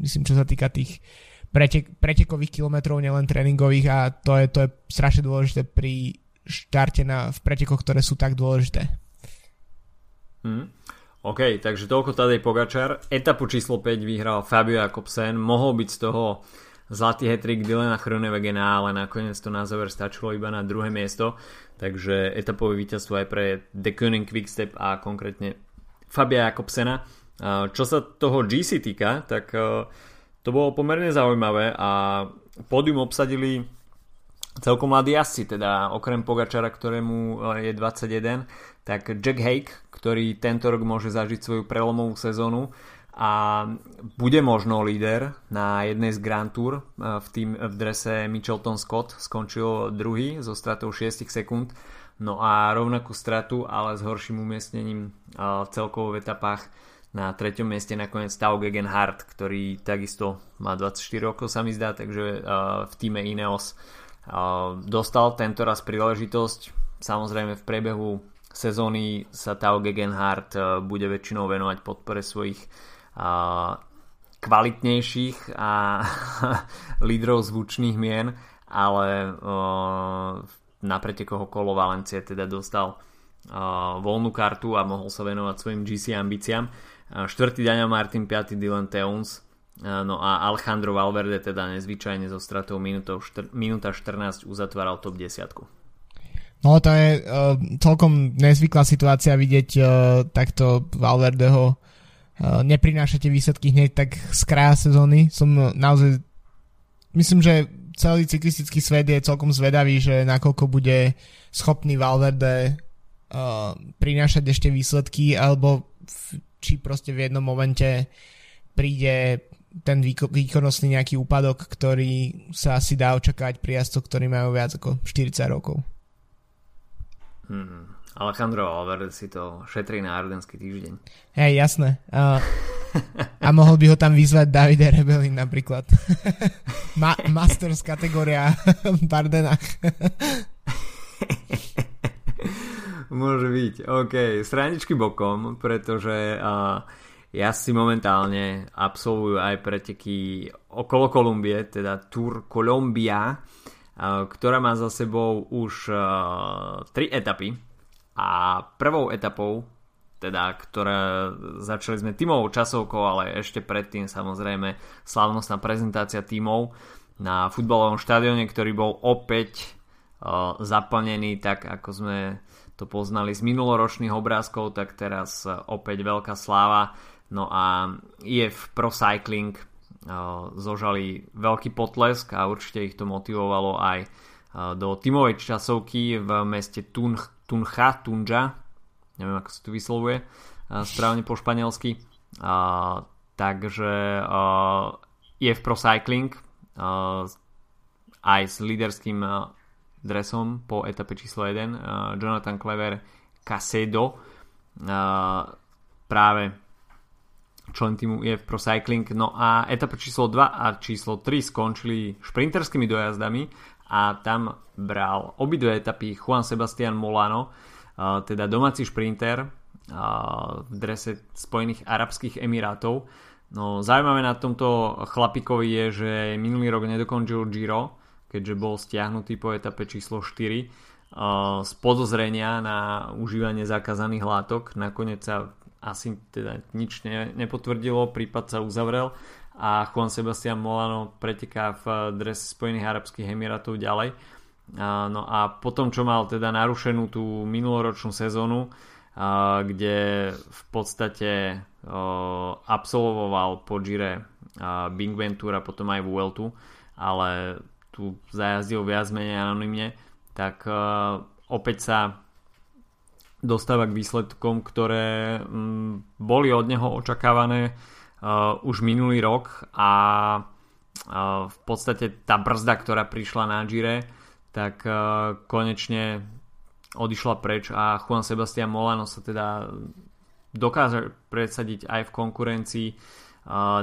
myslím, čo sa týka tých pretek, pretekových kilometrov, nielen tréningových a to je, to je strašne dôležité pri štarte na, v pretekoch, ktoré sú tak dôležité. Hmm. OK, takže toľko Tadej Pogačar. Etapu číslo 5 vyhral Fabio Jakobsen. Mohol byť z toho zlatý hetrik Dylana Chronewegena, ale nakoniec to na záver stačilo iba na druhé miesto. Takže etapové víťazstvo aj pre The Koenig Quickstep a konkrétne Fabia Jakobsena. Čo sa toho GC týka, tak to bolo pomerne zaujímavé a pódium obsadili celkom mladí jazdci, teda okrem Pogačara, ktorému je 21, tak Jack Hake, ktorý tento rok môže zažiť svoju prelomovú sezónu a bude možno líder na jednej z Grand Tour v, tým, v drese Michelton Scott skončil druhý so stratou 6 sekúnd no a rovnakú stratu ale s horším umiestnením v celkovo v etapách na treťom mieste nakoniec Tao Gegenhardt, ktorý takisto má 24 rokov sa mi zdá, takže v týme Ineos dostal tento raz príležitosť. Samozrejme v priebehu sezóny sa Tao Gegenhardt bude väčšinou venovať podpore svojich kvalitnejších a lídrov zvučných mien, ale na pretekoho kolo Valencie teda dostal voľnú kartu a mohol sa venovať svojim GC ambíciám. Štvrtý Daniel Martin, 5. Dylan Teuns, no a Alejandro Valverde teda nezvyčajne so stratou minúta 14 uzatváral top 10. No to je uh, celkom nezvyklá situácia vidieť uh, takto Valverdeho uh, neprinášate výsledky hneď tak z kraja sezóny. Som naozaj myslím, že celý cyklistický svet je celkom zvedavý, že nakoľko bude schopný Valverde uh, prinášať ešte výsledky alebo v, či proste v jednom momente príde ten výko- výkonnostný nejaký úpadok, ktorý sa asi dá očakávať pri jazdcoch, ktorí majú viac ako 40 rokov. Hmm. Alejandro Valverde si to šetrí na ardenský týždeň. Hej, jasné. Uh, a mohol by ho tam vyzvať Davide Rebelin napríklad. Ma- Masters kategória v Bardenách. Môže byť. OK, straničky bokom, pretože uh, si momentálne absolvujú aj preteky okolo Kolumbie, teda Tour Colombia, ktorá má za sebou už tri etapy a prvou etapou, teda, ktoré začali sme tímovou časovkou, ale ešte predtým samozrejme slavnostná prezentácia tímov na futbalovom štadióne, ktorý bol opäť zaplnený tak, ako sme to poznali z minuloročných obrázkov, tak teraz opäť veľká sláva. No a IF Pro Cycling zožali veľký potlesk a určite ich to motivovalo aj do tímovej časovky v meste Tunch Tunja, Tunja, neviem ako sa to vyslovuje správne po španielsky. Takže v Pro Cycling aj s líderským dresom po etape číslo 1 uh, Jonathan Clever Casedo práve člen týmu v Pro Cycling no a etapa číslo 2 a číslo 3 skončili šprinterskými dojazdami a tam bral obidve etapy Juan Sebastian Molano, teda domáci šprinter v drese Spojených Arabských Emirátov. No, zaujímavé na tomto chlapikovi je, že minulý rok nedokončil Giro, keďže bol stiahnutý po etape číslo 4 z podozrenia na užívanie zakázaných látok. Nakoniec sa asi teda nič ne, nepotvrdilo, prípad sa uzavrel a Juan Sebastian Molano preteká v drese Spojených Arabských Emirátov ďalej. No a potom, čo mal teda narušenú tú minuloročnú sezónu, kde v podstate absolvoval po Gire Bing Ventura, potom aj Vueltu, ale tu zajazdil viac menej anonymne, tak opäť sa dostáva k výsledkom, ktoré boli od neho očakávané uh, už minulý rok a uh, v podstate tá brzda, ktorá prišla na Gire, tak uh, konečne odišla preč a Juan Sebastian Molano sa teda dokáže presadiť aj v konkurencii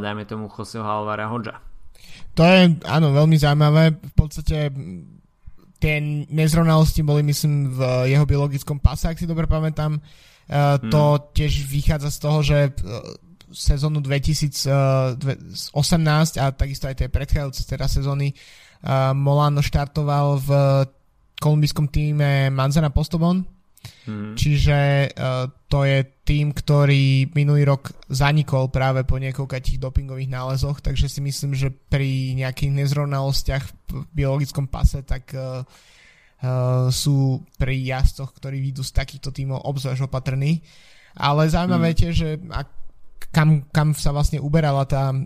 dajme tomu Joseho Alvara Hodža. To je, áno, veľmi zaujímavé. V podstate tie nezrovnalosti boli, myslím, v jeho biologickom pase, ak si dobre pamätám. Uh, hmm. To tiež vychádza z toho, že sezónu 2018 a takisto aj tie predchádzajúce teda sezóny Molano štartoval v kolumbijskom týme Manzana Postobon, hmm. čiže to je tým, ktorý minulý rok zanikol práve po niekoľkých dopingových nálezoch, takže si myslím, že pri nejakých nezrovnalostiach v biologickom pase tak uh, uh, sú pri jazdoch, ktorí výjdu z takýchto tímov obzvlášť opatrní. Ale zaujímavé tiež, že ak kam, kam sa vlastne uberala tá uh,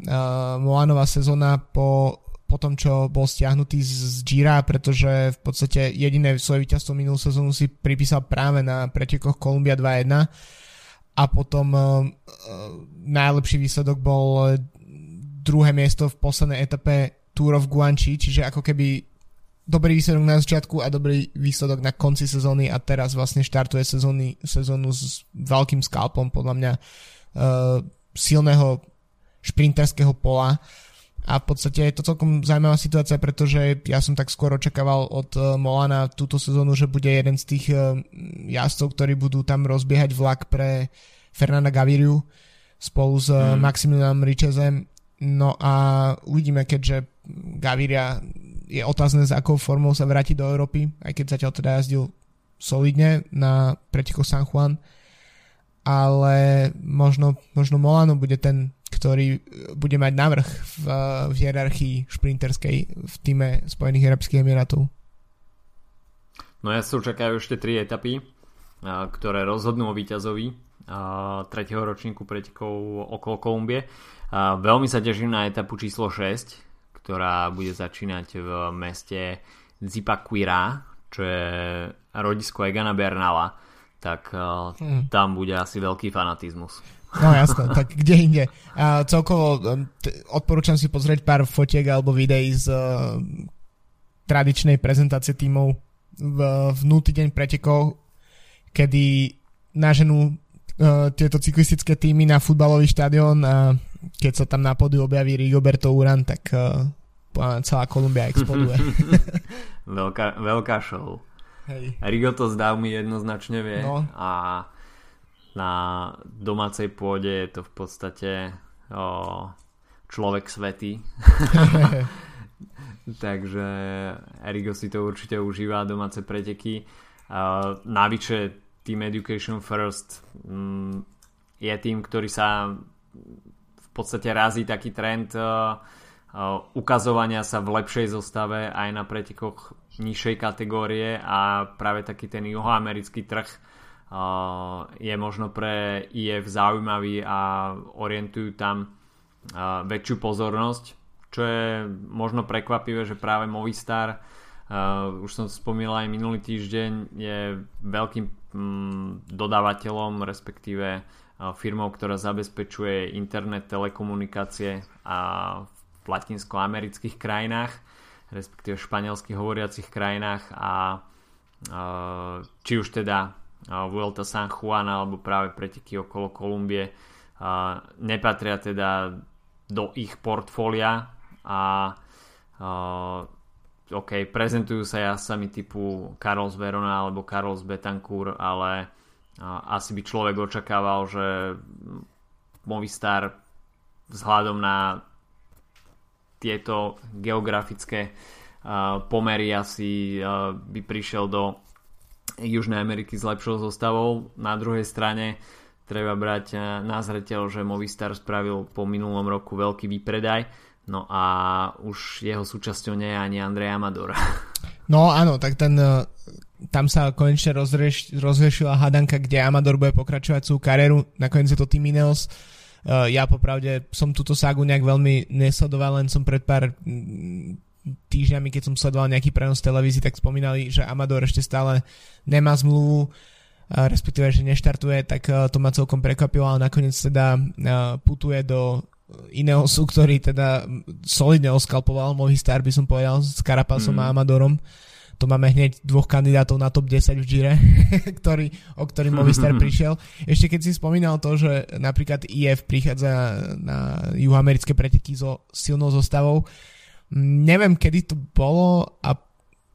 Moanová sezóna po, po tom, čo bol stiahnutý z, z Gira, pretože v podstate jediné svoje víťazstvo minulú sezónu si pripísal práve na pretekoch Columbia 2-1 a potom uh, uh, najlepší výsledok bol druhé miesto v poslednej etape Tour of Guanchi, čiže ako keby dobrý výsledok na začiatku a dobrý výsledok na konci sezóny a teraz vlastne štartuje sezóny, sezónu s veľkým skalpom podľa mňa uh, silného šprinterského pola a v podstate je to celkom zaujímavá situácia, pretože ja som tak skôr očakával od uh, Molana túto sezónu, že bude jeden z tých uh, jazdcov, ktorí budú tam rozbiehať vlak pre Fernanda Gaviriu spolu s mm. Maximilianom Richezem No a uvidíme, keďže Gaviria je otázne, s akou formou sa vráti do Európy, aj keď zatiaľ teda jazdil solidne na pretekoch San Juan, ale možno, možno Molano bude ten, ktorý bude mať navrh v, v hierarchii šprinterskej v týme Spojených Arabských Emirátov. No ja sa čakajú ešte tri etapy, ktoré rozhodnú o víťazovi tretieho ročníku pretekov okolo Kolumbie. Veľmi sa teším na etapu číslo 6, ktorá bude začínať v meste Zipaquira, čo je rodisko Egana Bernala, tak hmm. tam bude asi veľký fanatizmus. No jasné, tak kde inde. A celkovo t- odporúčam si pozrieť pár fotiek alebo videí z uh, tradičnej prezentácie tímov v, v 0. deň pretekov, kedy naženú uh, tieto cyklistické týmy na futbalový štadión a keď sa tam na podiu objaví Rigoberto Uran, tak uh, celá Kolumbia exploduje. veľká, veľká show. Hej. Rigo to zdá mi jednoznačne vie no. a na domácej pôde je to v podstate o, človek svetý. Takže Rigo si to určite užíva domáce preteky. Uh, navyše Team Education First um, je tým, ktorý sa podstate razí taký trend uh, uh, ukazovania sa v lepšej zostave aj na pretekoch nižšej kategórie a práve taký ten juhoamerický trh je možno pre IF zaujímavý a orientujú tam väčšiu pozornosť, čo je možno prekvapivé, že práve Movistar Uh, už som spomínal aj minulý týždeň, je veľkým mm, dodávateľom, respektíve firmou, ktorá zabezpečuje internet, telekomunikácie a v latinskoamerických krajinách, respektíve španielských hovoriacich krajinách a či už teda Vuelta San Juan alebo práve preteky okolo Kolumbie nepatria teda do ich portfólia a OK, prezentujú sa jasami typu Carlos Verona alebo Carlos Betancourt, ale asi by človek očakával, že Movistar vzhľadom na tieto geografické pomery asi by prišiel do Južnej Ameriky s lepšou zostavou. Na druhej strane treba brať na zreteľ, že Movistar spravil po minulom roku veľký výpredaj, no a už jeho súčasťou nie je ani Andrej Amador. No áno, tak ten tam sa konečne rozrieš, rozriešila hadanka, kde Amador bude pokračovať svoju kariéru. Nakoniec je to Team Ineos. Uh, ja popravde som túto ságu nejak veľmi nesledoval, len som pred pár mm, týždňami, keď som sledoval nejaký prenos televízii, tak spomínali, že Amador ešte stále nemá zmluvu, uh, respektíve, že neštartuje, tak uh, to ma celkom prekvapilo, ale nakoniec teda putuje do Ineosu, ktorý teda solidne oskalpoval Movistar, by som povedal, s Karapasom mm. a Amadorom to máme hneď dvoch kandidátov na top 10 v Gire, ktorý, o ktorý Movistar prišiel. Ešte keď si spomínal to, že napríklad IF prichádza na juhoamerické preteky so silnou zostavou, neviem kedy to bolo, a,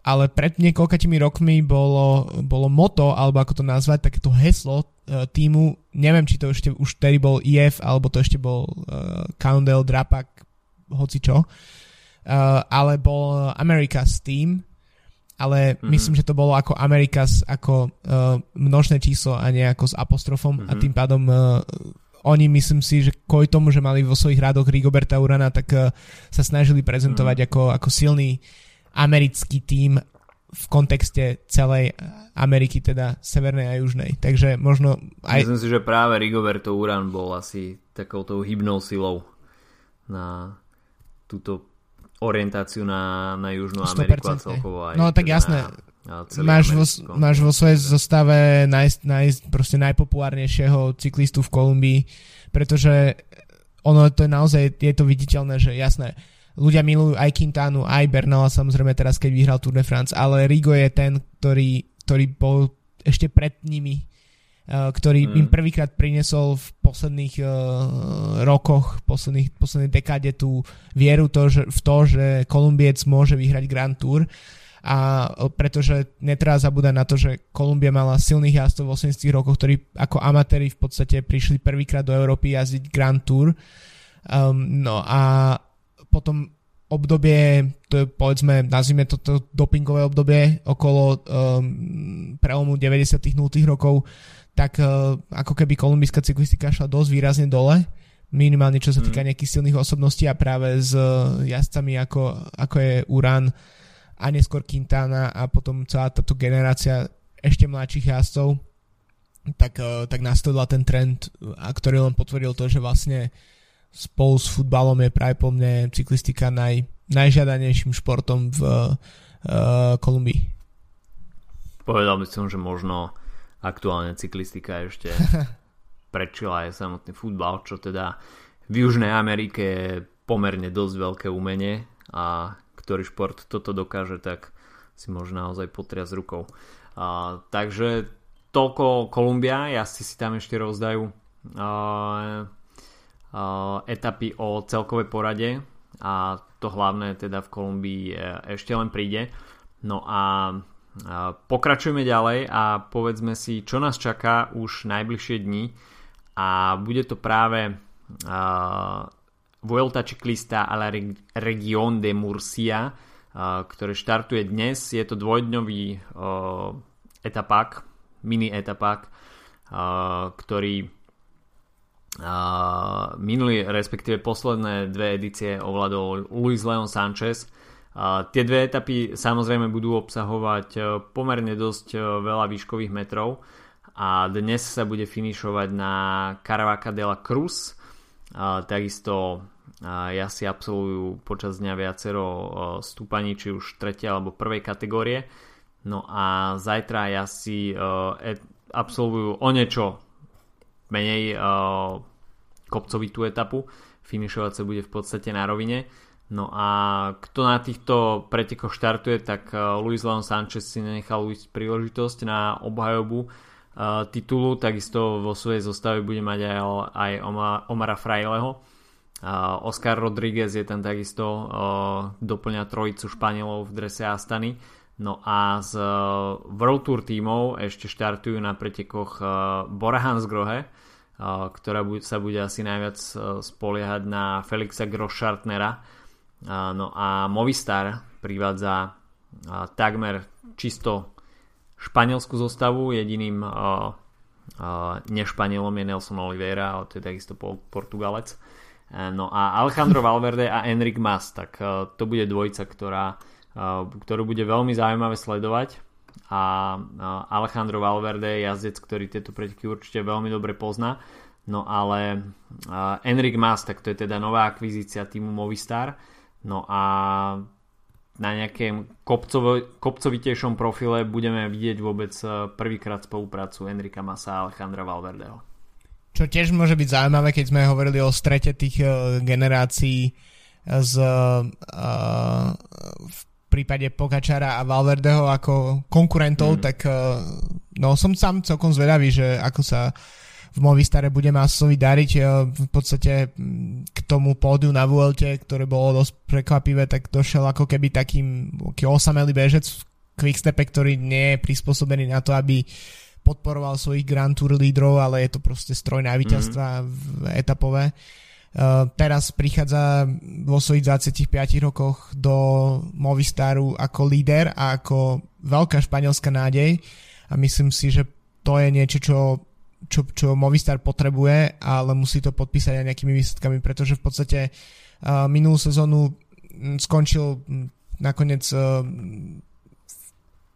ale pred niekoľkatými rokmi bolo, bolo moto, alebo ako to nazvať, takéto heslo uh, týmu, neviem či to ešte už vtedy bol IF, alebo to ešte bol uh, Coundel, Drapak, hoci čo, uh, ale bol America's Team, ale mm-hmm. myslím, že to bolo ako Amerikas, ako uh, množné číslo a nie ako s apostrofom mm-hmm. a mhm. tým pádom uh, oni myslím si, že kvôli tomu, že mali vo svojich rádoch Rigoberta Urana, tak uh, sa snažili prezentovať mm-hmm. ako, ako silný americký tím v kontexte celej Ameriky, teda severnej a južnej. Takže možno aj... Myslím si, že práve Rigoberto Uran bol asi takouto hybnou silou na túto orientáciu na, na Južnú Ameriku 100%. a celkovo aj No tak teda jasné, na, máš, vo, máš vo svojej zostave naj, naj, proste najpopulárnejšieho cyklistu v Kolumbii, pretože ono to je naozaj, je to viditeľné, že jasné, ľudia milujú aj Quintanu, aj Bernala samozrejme teraz, keď vyhral Tour de France, ale Rigo je ten, ktorý, ktorý bol ešte pred nimi, uh, ktorý mm. im prvýkrát priniesol v posledných uh, rokoch, posledných, poslednej dekáde tú vieru to, že, v to, že Kolumbiec môže vyhrať Grand Tour a pretože netreba zabúdať na to, že Kolumbia mala silných jazdcov v 80 rokoch, ktorí ako amatéri v podstate prišli prvýkrát do Európy jazdiť Grand Tour. Um, no a potom obdobie, to je povedzme, nazvime to, to dopingové obdobie okolo um, prelomu 90 0 rokov, tak uh, ako keby kolumbijská cyklistika šla dosť výrazne dole, minimálne čo sa týka nejakých silných osobností a práve s uh, jazdcami ako, ako je Uran a neskôr Quintana a potom celá táto generácia ešte mladších jazdcov, tak, uh, tak nastavila ten trend, a ktorý len potvrdil to, že vlastne spolu s futbalom je práve po mne cyklistika naj, najžiadanejším športom v uh, Kolumbii. Povedal by som, že možno aktuálne cyklistika ešte prečila aj samotný futbal, čo teda v Južnej Amerike je pomerne dosť veľké umenie a ktorý šport toto dokáže, tak si môže naozaj potriať rukou. A, takže toľko Kolumbia, jazdci si tam ešte rozdajú a, Eh, etapy o celkovej porade a to hlavné teda v Kolumbii ešte len príde. No a pokračujeme ďalej a povedzme si, čo nás čaká už najbližšie dni a bude to práve uh, Vuelta Ciclista a la Region de Murcia, uh, ktoré štartuje dnes. Je to dvojdňový uh, etapák, mini etapák, uh, ktorý minulý, respektíve posledné dve edície ovládol Luis Leon Sanchez. Tie dve etapy samozrejme budú obsahovať pomerne dosť veľa výškových metrov a dnes sa bude finišovať na Caravaca de la Cruz. Takisto ja si absolvujú počas dňa viacero stúpaní, či už tretie alebo prvej kategórie. No a zajtra si et, absolvujú o niečo menej kopcovitú etapu. Finišovať sa bude v podstate na rovine. No a kto na týchto pretekoch štartuje, tak Luis Leon Sanchez si nenechal ujsť príležitosť na obhajobu titulu. Takisto vo svojej zostave bude mať aj, aj Omara Fraileho. Oscar Rodriguez je tam takisto, doplňa trojicu Španielov v drese Astany. No a z uh, World Tour tímov ešte štartujú na pretekoch uh, Bora Hansgrohe, ktorá sa bude asi najviac e, spoliehať na Felixa Groschartnera. No a Movistar privádza takmer čisto španielskú zostavu, jediným nešpanielom je Nelson Oliveira, ale to je takisto Portugalec. E, no a Alejandro Valverde a Enric Mas, tak e, to bude dvojica, ktorá, ktorú bude veľmi zaujímavé sledovať a Alejandro Valverde je jazdec, ktorý tieto preteky určite veľmi dobre pozná. No ale Enric Mas, tak to je teda nová akvizícia týmu Movistar. No a na nejakém kopcovo, kopcovitejšom profile budeme vidieť vôbec prvýkrát spoluprácu Enrika Masa a Alejandra Valverdeho. Čo tiež môže byť zaujímavé, keď sme hovorili o strete tých uh, generácií z uh, v prípade Pokačara a Valverdeho ako konkurentov, mm. tak uh, no som sám celkom zvedavý, že ako sa v Movistare bude Masovi dariť uh, v podstate k tomu pódiu na Vuelte, ktoré bolo dosť prekvapivé, tak došiel ako keby takým taký osamelý bežec v Quickstepe, ktorý nie je prispôsobený na to, aby podporoval svojich Grand Tour lídrov, ale je to proste stroj na víťazstva mm. etapové. Uh, teraz prichádza vo svojich 25 rokoch do Movistaru ako líder a ako veľká španielská nádej a myslím si, že to je niečo, čo, čo, čo Movistar potrebuje, ale musí to podpísať aj nejakými výsledkami, pretože v podstate uh, minulú sezónu skončil nakoniec uh,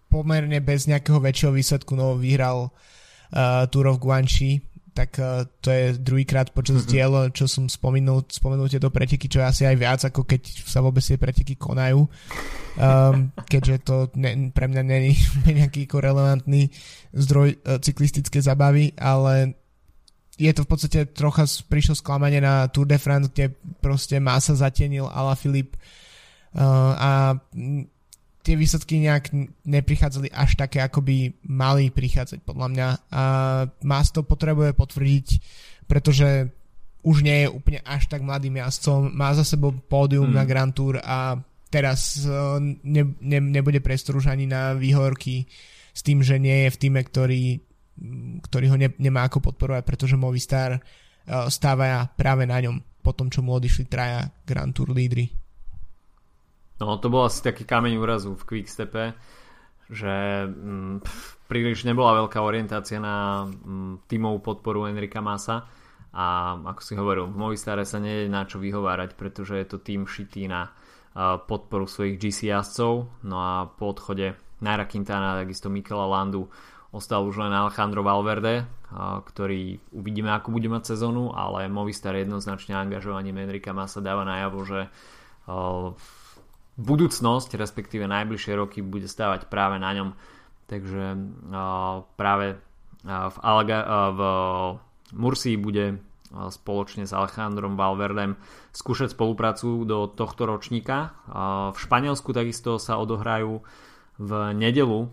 pomerne bez nejakého väčšieho výsledku no, vyhral uh, Tour of Guanxi, tak uh, to je druhýkrát počas mm-hmm. diel, čo som spomenul, spomenul tieto preteky, čo je asi aj viac, ako keď sa vôbec tie preteky konajú. Um, keďže to ne, pre mňa není nejaký relevantný zdroj uh, cyklistické zabavy, ale je to v podstate trocha prišlo sklamanie na Tour de France, kde proste Masa zatienil Ala Filip uh, a tie výsledky nejak neprichádzali až také, ako by mali prichádzať podľa mňa. A Mas to potrebuje potvrdiť, pretože už nie je úplne až tak mladým jazdcom, má za sebou pódium mm. na Grand Tour a teraz e, ne, ne, nebude priestor už ani na výhorky s tým, že nie je v týme, ktorý, ktorý ho ne, nemá ako podporovať, pretože Movistar uh, stáva práve na ňom po tom, čo mu odišli traja Grand Tour lídry. No to bol asi taký kameň úrazu v Quickstepe, že mm, príliš nebola veľká orientácia na mm, tímovú podporu Enrika Masa. A ako si hovoril, v Movistare sa nie je na čo vyhovárať, pretože je to tým šitý na podporu svojich GC jazdcov, no a po odchode Naira Quintana, takisto Mikela Landu ostal už len Alejandro Valverde, ktorý uvidíme ako bude mať sezónu, ale Movistar jednoznačne angažovaním Enrika Masa dáva najavo, že budúcnosť, respektíve najbližšie roky bude stávať práve na ňom. Takže uh, práve uh, v, Alga, uh, v Mursii bude spoločne s Alejandrom Valverdem skúšať spoluprácu do tohto ročníka. V Španielsku takisto sa odohrajú v nedelu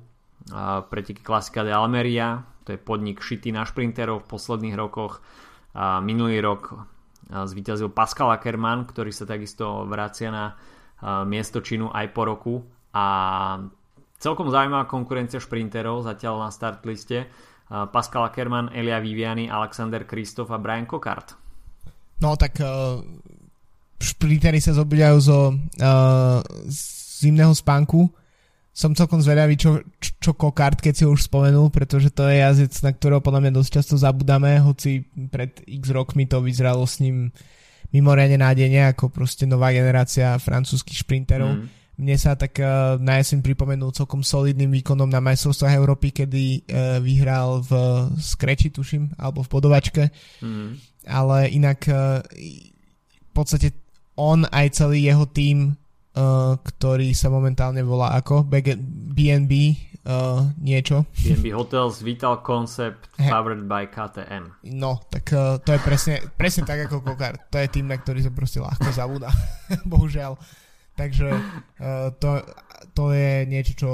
preteky klasika de Almeria, to je podnik šitý na šprinterov v posledných rokoch. Minulý rok zvíťazil Pascal Ackermann, ktorý sa takisto vracia na miesto činu aj po roku a celkom zaujímavá konkurencia šprinterov zatiaľ na start liste Pascal Ackermann, Elia Viviani, Alexander Kristof a Brian Kokart. No tak uh, šprintery sa zobudajú zo uh, zimného spánku. Som celkom zvedavý, čo, čo, Kokart, keď si ho už spomenul, pretože to je jazdec, na ktorého podľa mňa dosť často zabudáme, hoci pred x rokmi to vyzeralo s ním uh, mimoriadne nádejne ako proste nová generácia francúzskych šprinterov. Mm. Mne sa tak uh, na jeseň pripomenul celkom solidným výkonom na majstrovstvách Európy, kedy uh, vyhral v skreči, tuším, alebo v bodovačke. Mm. Ale inak uh, v podstate on aj celý jeho tým, uh, ktorý sa momentálne volá ako BNB, uh, niečo. BNB Hotels Vital Concept powered by KTM. No, tak uh, to je presne, presne tak ako Kokar. To je tým, na ktorý sa proste ľahko zabúda. Bohužiaľ. Takže uh, to, to je niečo, čo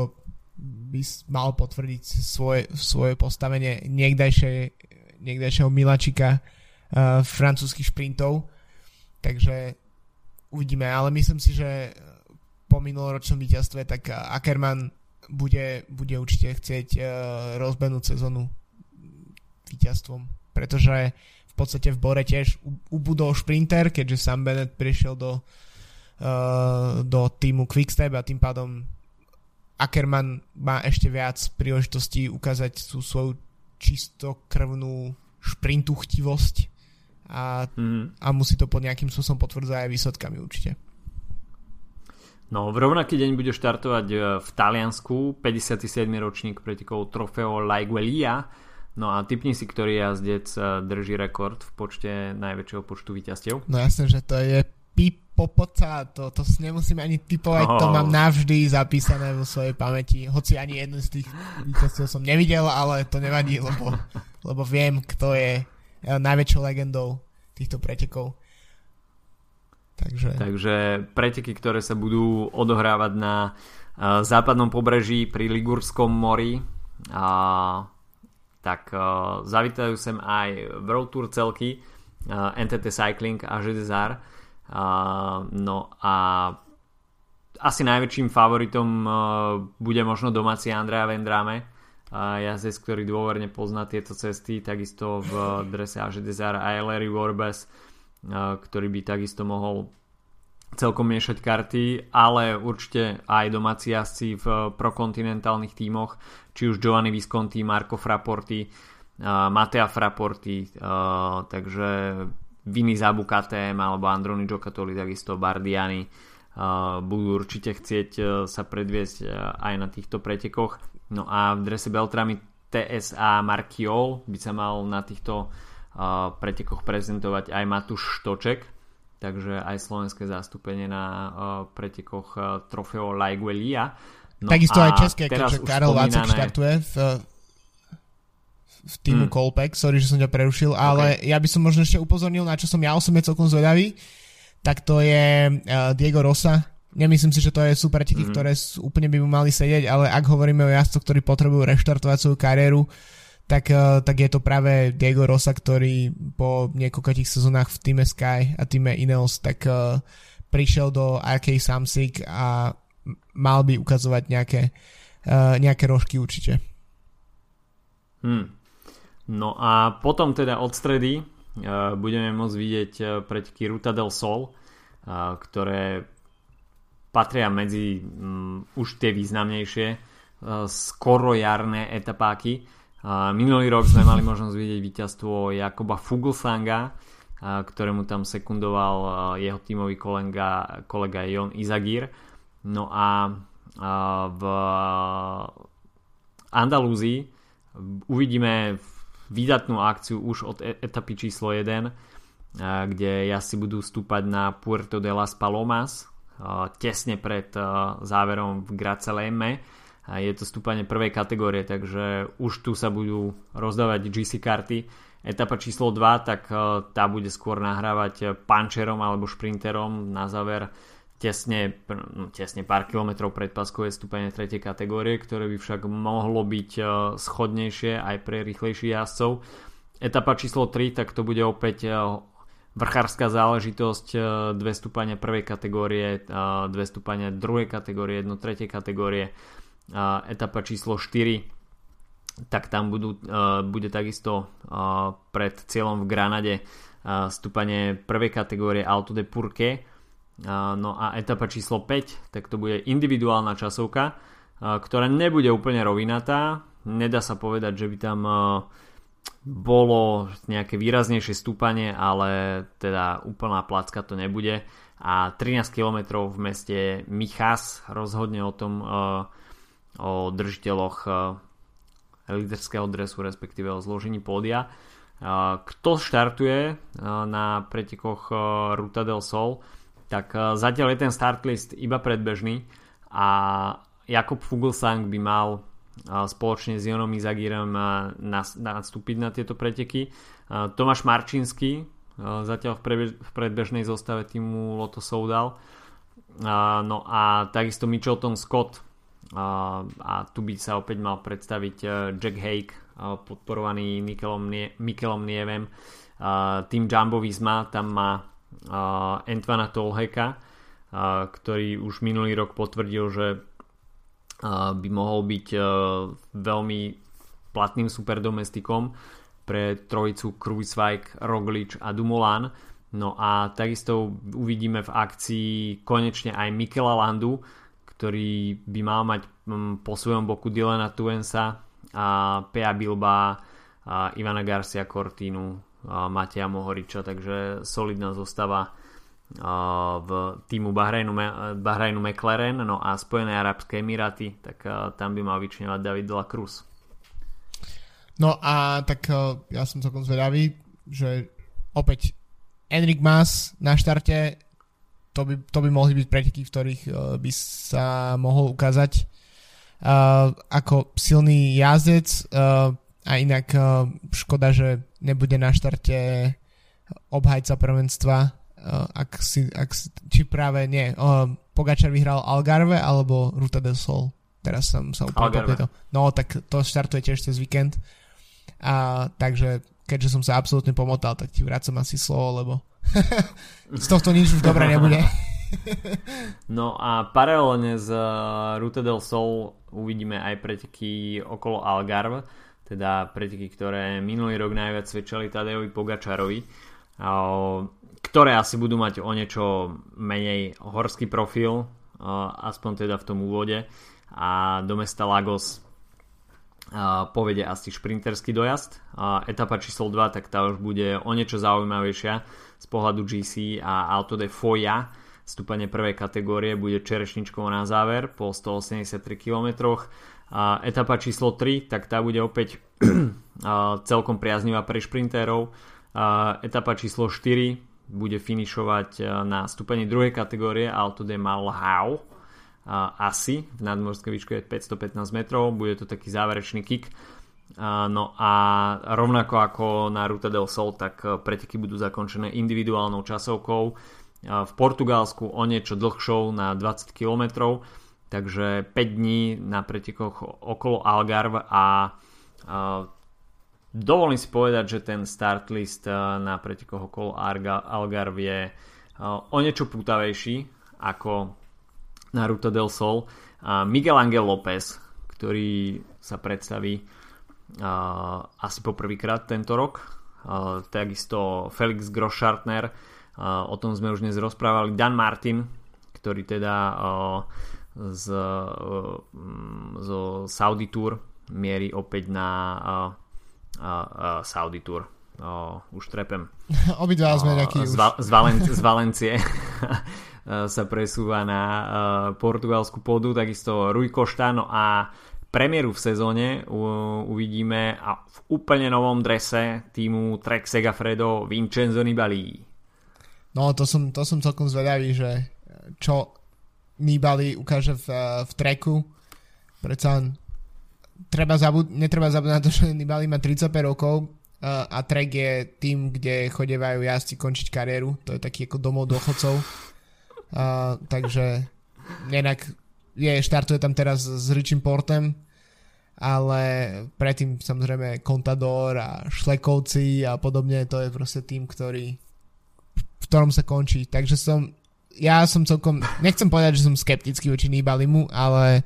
by mal potvrdiť svoje, svoje postavenie niekdajšie, niekdajšieho milačika uh, francúzskych šprintov. Takže uvidíme, ale myslím si, že po minuloročnom víťazstve tak Ackermann bude, bude určite chcieť uh, rozbenúť sezónu víťazstvom, pretože v podstate v Bore tiež ubudol šprinter, keďže Sam Bennett prišiel do, uh, do týmu Quickstep a tým pádom Ackerman má ešte viac príležitostí ukázať tú svoju čistokrvnú šprintuchtivosť a, mm. a musí to pod nejakým spôsobom potvrdzať aj výsledkami určite. No, v rovnaký deň bude štartovať e, v Taliansku 57. ročník pretekov Trofeo Laiguelia. No a typni si, ktorý jazdec e, drží rekord v počte najväčšieho počtu víťazstiev. No jasne, že to je Pipopoca, to, to nemusím ani typovať, oh. to mám navždy zapísané vo svojej pamäti. Hoci ani jeden z tých víťazstiev som nevidel, ale to nevadí, lebo, lebo viem, kto je e, najväčšou legendou týchto pretekov. Takže... Takže preteky, ktoré sa budú odohrávať na uh, západnom pobreží pri Ligurskom mori, uh, tak uh, zavítajú sem aj World Tour celky, uh, NTT Cycling a GDZR. Uh, no a asi najväčším favoritom uh, bude možno domáci Andrea Vendrame, uh, jazdec, ktorý dôverne pozná tieto cesty, takisto v drese Desire aj Larry Warbes, ktorý by takisto mohol celkom miešať karty, ale určite aj domáci jazdci v prokontinentálnych tímoch, či už Giovanni Visconti, Marco Fraporti, Matea Fraporti, takže Vini Zabu alebo Androni Giocattoli, takisto Bardiani budú určite chcieť uh, sa predviesť uh, aj na týchto pretekoch. No a v drese Beltrami TSA Markiol by sa mal na týchto pretekoch prezentovať aj Matúš Štoček, takže aj slovenské zastúpenie na uh, pretekoch uh, Trofeo Laiguelia. No Takisto aj české, keďže Karol Vácek štartuje v, v týmu hmm. Colpec, sorry, že som ťa prerušil, ale okay. ja by som možno ešte upozornil, na čo som ja osobne celkom zvedavý, tak to je uh, Diego Rosa. Nemyslím si, že to je super preteky, mm-hmm. ktoré úplne by mu mali sedieť, ale ak hovoríme o jazdcoch, ktorí potrebujú reštartovať svoju kariéru, uh, tak je to práve Diego Rosa, ktorý po niekoľkých sezónach v týme Sky a týme Ineos tak uh, prišiel do RK Samsic a mal by ukazovať nejaké, uh, nejaké rožky určite. Hmm. No a potom teda od stredy budeme môcť vidieť preteky Ruta del Sol, ktoré patria medzi um, už tie významnejšie skoro jarné etapáky. Minulý rok sme mali možnosť vidieť víťazstvo Jakoba Fuglsanga, ktorému tam sekundoval jeho tímový kolega, kolega Jon Izagir. No a v Andalúzii uvidíme výdatnú akciu už od e- etapy číslo 1, kde jazdci budú stúpať na Puerto de las Palomas tesne pred záverom v Graceleme. Je to stúpanie prvej kategórie, takže už tu sa budú rozdávať GC karty. Etapa číslo 2, tak tá bude skôr nahrávať pančerom alebo šprinterom na záver tesne, no, tesne pár kilometrov pred paskou je stúpanie 3. kategórie, ktoré by však mohlo byť e, schodnejšie aj pre rýchlejších jazdcov. Etapa číslo 3, tak to bude opäť e, vrchárska záležitosť, e, dve stúpania prvej kategórie, dve stúpania druhej kategórie, jedno tretej kategórie. Etapa číslo 4, tak tam budú, bude takisto pred cieľom v Granade stúpanie prvej kategórie Alto de Purke, No a etapa číslo 5, tak to bude individuálna časovka, ktorá nebude úplne rovinatá. Nedá sa povedať, že by tam bolo nejaké výraznejšie stúpanie, ale teda úplná placka to nebude. A 13 km v meste Michas rozhodne o tom, o držiteľoch líderského dresu, respektíve o zložení pódia. Kto štartuje na pretekoch Ruta del Sol? tak eh, zatiaľ je ten start list iba predbežný a Jakob Fuglsang by mal eh, spoločne s Jonom Izagirem eh, nastúpiť na tieto preteky. Tomáš Marčínsky zatiaľ v predbežnej zostave týmu Lotto Soudal. No a takisto Mitchelton Scott a tu by sa opäť mal predstaviť Jack Hake podporovaný Mikelom Nievem. Tým Jumbo Visma tam má uh, Antvana Tolheka, uh, ktorý už minulý rok potvrdil, že by mohol byť veľmi platným superdomestikom pre trojicu Kruiswijk, Roglič a Dumoulin. No a takisto uvidíme v akcii konečne aj Mikela Landu, ktorý by mal mať um, po svojom boku Dylana Tuensa a Pea Bilba a Ivana Garcia Cortinu Mateja Mohoriča, takže solidná zostava v týmu Bahrajnu, Bahrajnu McLaren, no a Spojené Arabské Emiráty, tak tam by mal vyčňovať David de la Cruz. No a tak ja som celkom zvedavý, že opäť Enric Mas na štarte to by, to by mohli byť preteky, v ktorých by sa mohol ukázať uh, ako silný jazdec uh, a inak uh, škoda, že nebude na štarte obhajca prvenstva, uh, ak si, ak si, či práve nie, uh, Pogačar vyhral Algarve alebo Ruta del Sol. Teraz som sa úplne to. No, tak to štartuje tiež cez víkend. A, takže keďže som sa absolútne pomotal, tak ti vracam asi slovo, lebo z tohto nič už dobre nebude. no a paralelne z Ruta del Sol uvidíme aj preteky okolo Algarve teda preteky, ktoré minulý rok najviac svedčali Tadejovi Pogačarovi, ktoré asi budú mať o niečo menej horský profil, aspoň teda v tom úvode a do mesta Lagos povede asi šprinterský dojazd. Etapa číslo 2, tak tá už bude o niečo zaujímavejšia z pohľadu GC a Alto de Foya stúpanie prvej kategórie bude čerešničkou na záver po 183 km. A etapa číslo 3, tak tá bude opäť celkom priaznivá pre šprintérov. A etapa číslo 4 bude finišovať na stúpení druhej kategórie Alto de Malhau asi v nadmorskej výške je 515 metrov, bude to taký záverečný kick. No a rovnako ako na Ruta del Sol, tak preteky budú zakončené individuálnou časovkou. V Portugalsku o niečo dlhšou na 20 km, takže 5 dní na pretekoch okolo Algarve a dovolím si povedať, že ten start list na pretekoch okolo Algarve je o niečo pútavejší ako na Ruta del Sol. Miguel Angel López, ktorý sa predstaví asi poprvýkrát tento rok takisto Felix Groschartner O tom sme už dnes rozprávali. Dan Martin, ktorý teda z, zo Saudi Tour mierí opäť na Saudi Tour. už trepem. Obidva sme nejaký z, z, Valen- z Valencie sa presúva na portugalskú pôdu, takisto Rui Costa, no a premiéru v sezóne uvidíme a v úplne novom drese týmu Trek Segafredo Vincenzo Nibali. No to som, to som celkom zvedavý, že čo Nibali ukáže v, v treku. Predsa treba zabud- netreba zabudnúť na to, že Nibali má 35 rokov a, a trek je tým, kde chodevajú jazdci končiť kariéru. To je taký ako domov dôchodcov. A, takže inak je, štartuje tam teraz s Richim Portem, ale predtým samozrejme Contador a Šlekovci a podobne, to je proste tým, ktorý v ktorom sa končí. Takže som, ja som celkom, nechcem povedať, že som skeptický voči Nibalimu, ale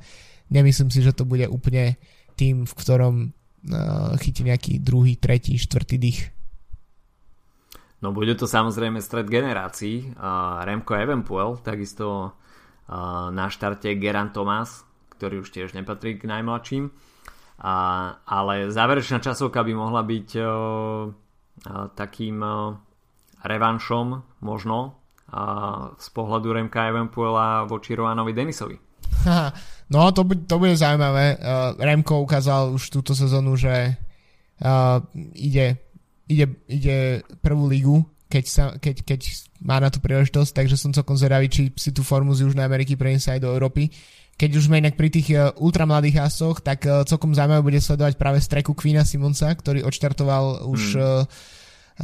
nemyslím si, že to bude úplne tým, v ktorom uh, chytí nejaký druhý, tretí, štvrtý dých. No bude to samozrejme stred generácií. Uh, Remco Evenpuel, takisto na štarte Geran Thomas, ktorý už tiež nepatrí k najmladším. Uh, ale záverečná časovka by mohla byť uh, uh, takým uh, revanšom možno a z pohľadu Remka Evenpuela voči Roanovi Denisovi. no to, bude, to bude zaujímavé. Uh, Remko ukázal už túto sezónu, že uh, ide, ide, ide prvú ligu, keď, sa, keď, keď má na tú príležitosť, takže som celkom zvedavý, či si tú formu z Južnej Ameriky preniesie aj do Európy. Keď už sme inak pri tých uh, ultramladých jazdcoch, tak uh, celkom zaujímavé bude sledovať práve streku Quina Simonsa, ktorý odštartoval už hmm.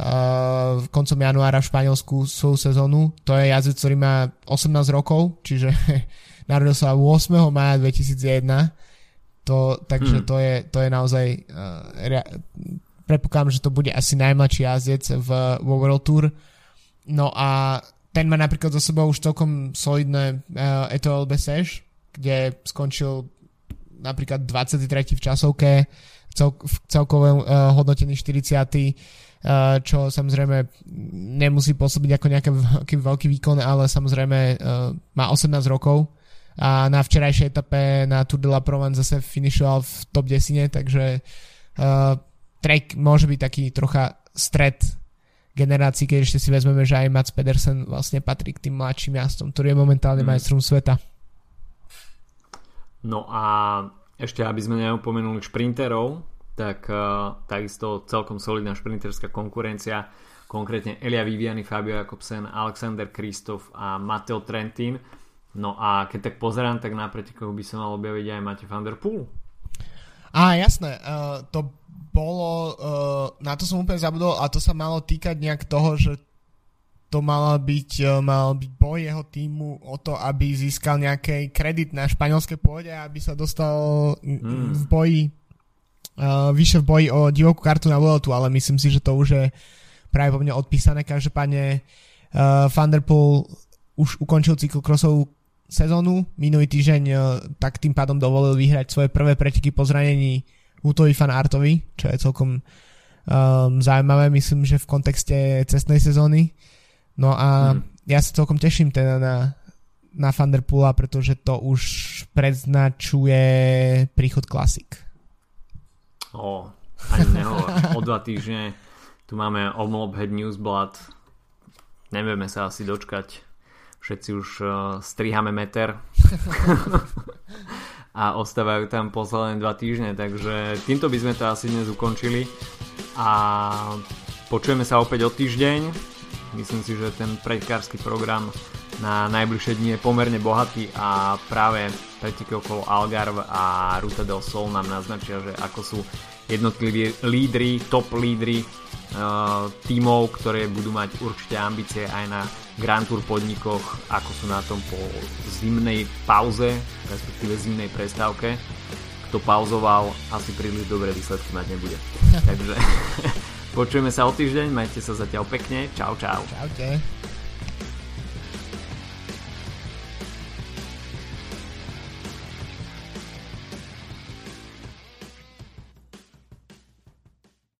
uh, koncom januára v Španielsku svoju sezónu. To je jazdec, ktorý má 18 rokov, čiže narodil sa 8. maja 2001. To, takže hmm. to, je, to je naozaj uh, rea- predpokladám, že to bude asi najmladší jazdec v, vo World Tour. No a ten má napríklad za sebou už celkom solidné uh, Etoile Bessèges, kde skončil napríklad 23. v časovke, cel, v celkovom uh, hodnotení 40 Eh, čo samozrejme nemusí pôsobiť ako nejaký veľký výkon, ale samozrejme eh, má 18 rokov a na včerajšej etape na Tour de la Provence zase finišoval v top 10, takže uh, track môže byť taký trocha stred generácií, keď ešte si vezmeme, že aj Mats Pedersen vlastne patrí k tým mladším jazdcom, ktorý je momentálne mm. majstrom sveta. No a ešte aby sme neupomenuli šprinterov, tak uh, takisto celkom solidná šprinterská konkurencia, konkrétne Elia Viviani, Fabio Jakobsen, Alexander Kristof a Matteo Trentin. No a keď tak pozerám, tak na pretekoch by sa mal objaviť aj Matej van der Poel. Á, jasné, uh, to bolo, uh, na to som úplne zabudol a to sa malo týkať nejak toho, že to mal byť, uh, mal byť boj jeho týmu o to, aby získal nejaký kredit na španielské pôde, aby sa dostal hmm. v boji uh, vyššie v boji o divokú kartu na Vueltu, ale myslím si, že to už je práve po mne odpísané. Každopádne uh, Thunderpool už ukončil cyklokrossovú sezónu. Minulý týždeň uh, tak tým pádom dovolil vyhrať svoje prvé preteky po zranení Utovi Fan Artovi, čo je celkom um, zaujímavé, myslím, že v kontexte cestnej sezóny. No a mm. ja sa celkom teším teda na, na Thunderpoola, pretože to už predznačuje príchod klasik. O, ani nehovor. O dva týždne tu máme Omlop Head Newsblad. Nevieme sa asi dočkať. Všetci už strihame meter a ostávajú tam posledné dva týždne, takže týmto by sme to asi dnes ukončili a počujeme sa opäť o týždeň. Myslím si, že ten pretekársky program na najbližšie dni je pomerne bohatý a práve preteky okolo Algarve a Ruta del Sol nám naznačia, že ako sú jednotliví lídry, top lídry uh, tímov, ktoré budú mať určite ambície aj na Grand Tour podnikoch, ako sú na tom po zimnej pauze, respektíve zimnej prestávke. Kto pauzoval, asi príliš dobré výsledky mať nebude. Takže počujeme sa o týždeň, majte sa zatiaľ pekne, čau čau. Čaute.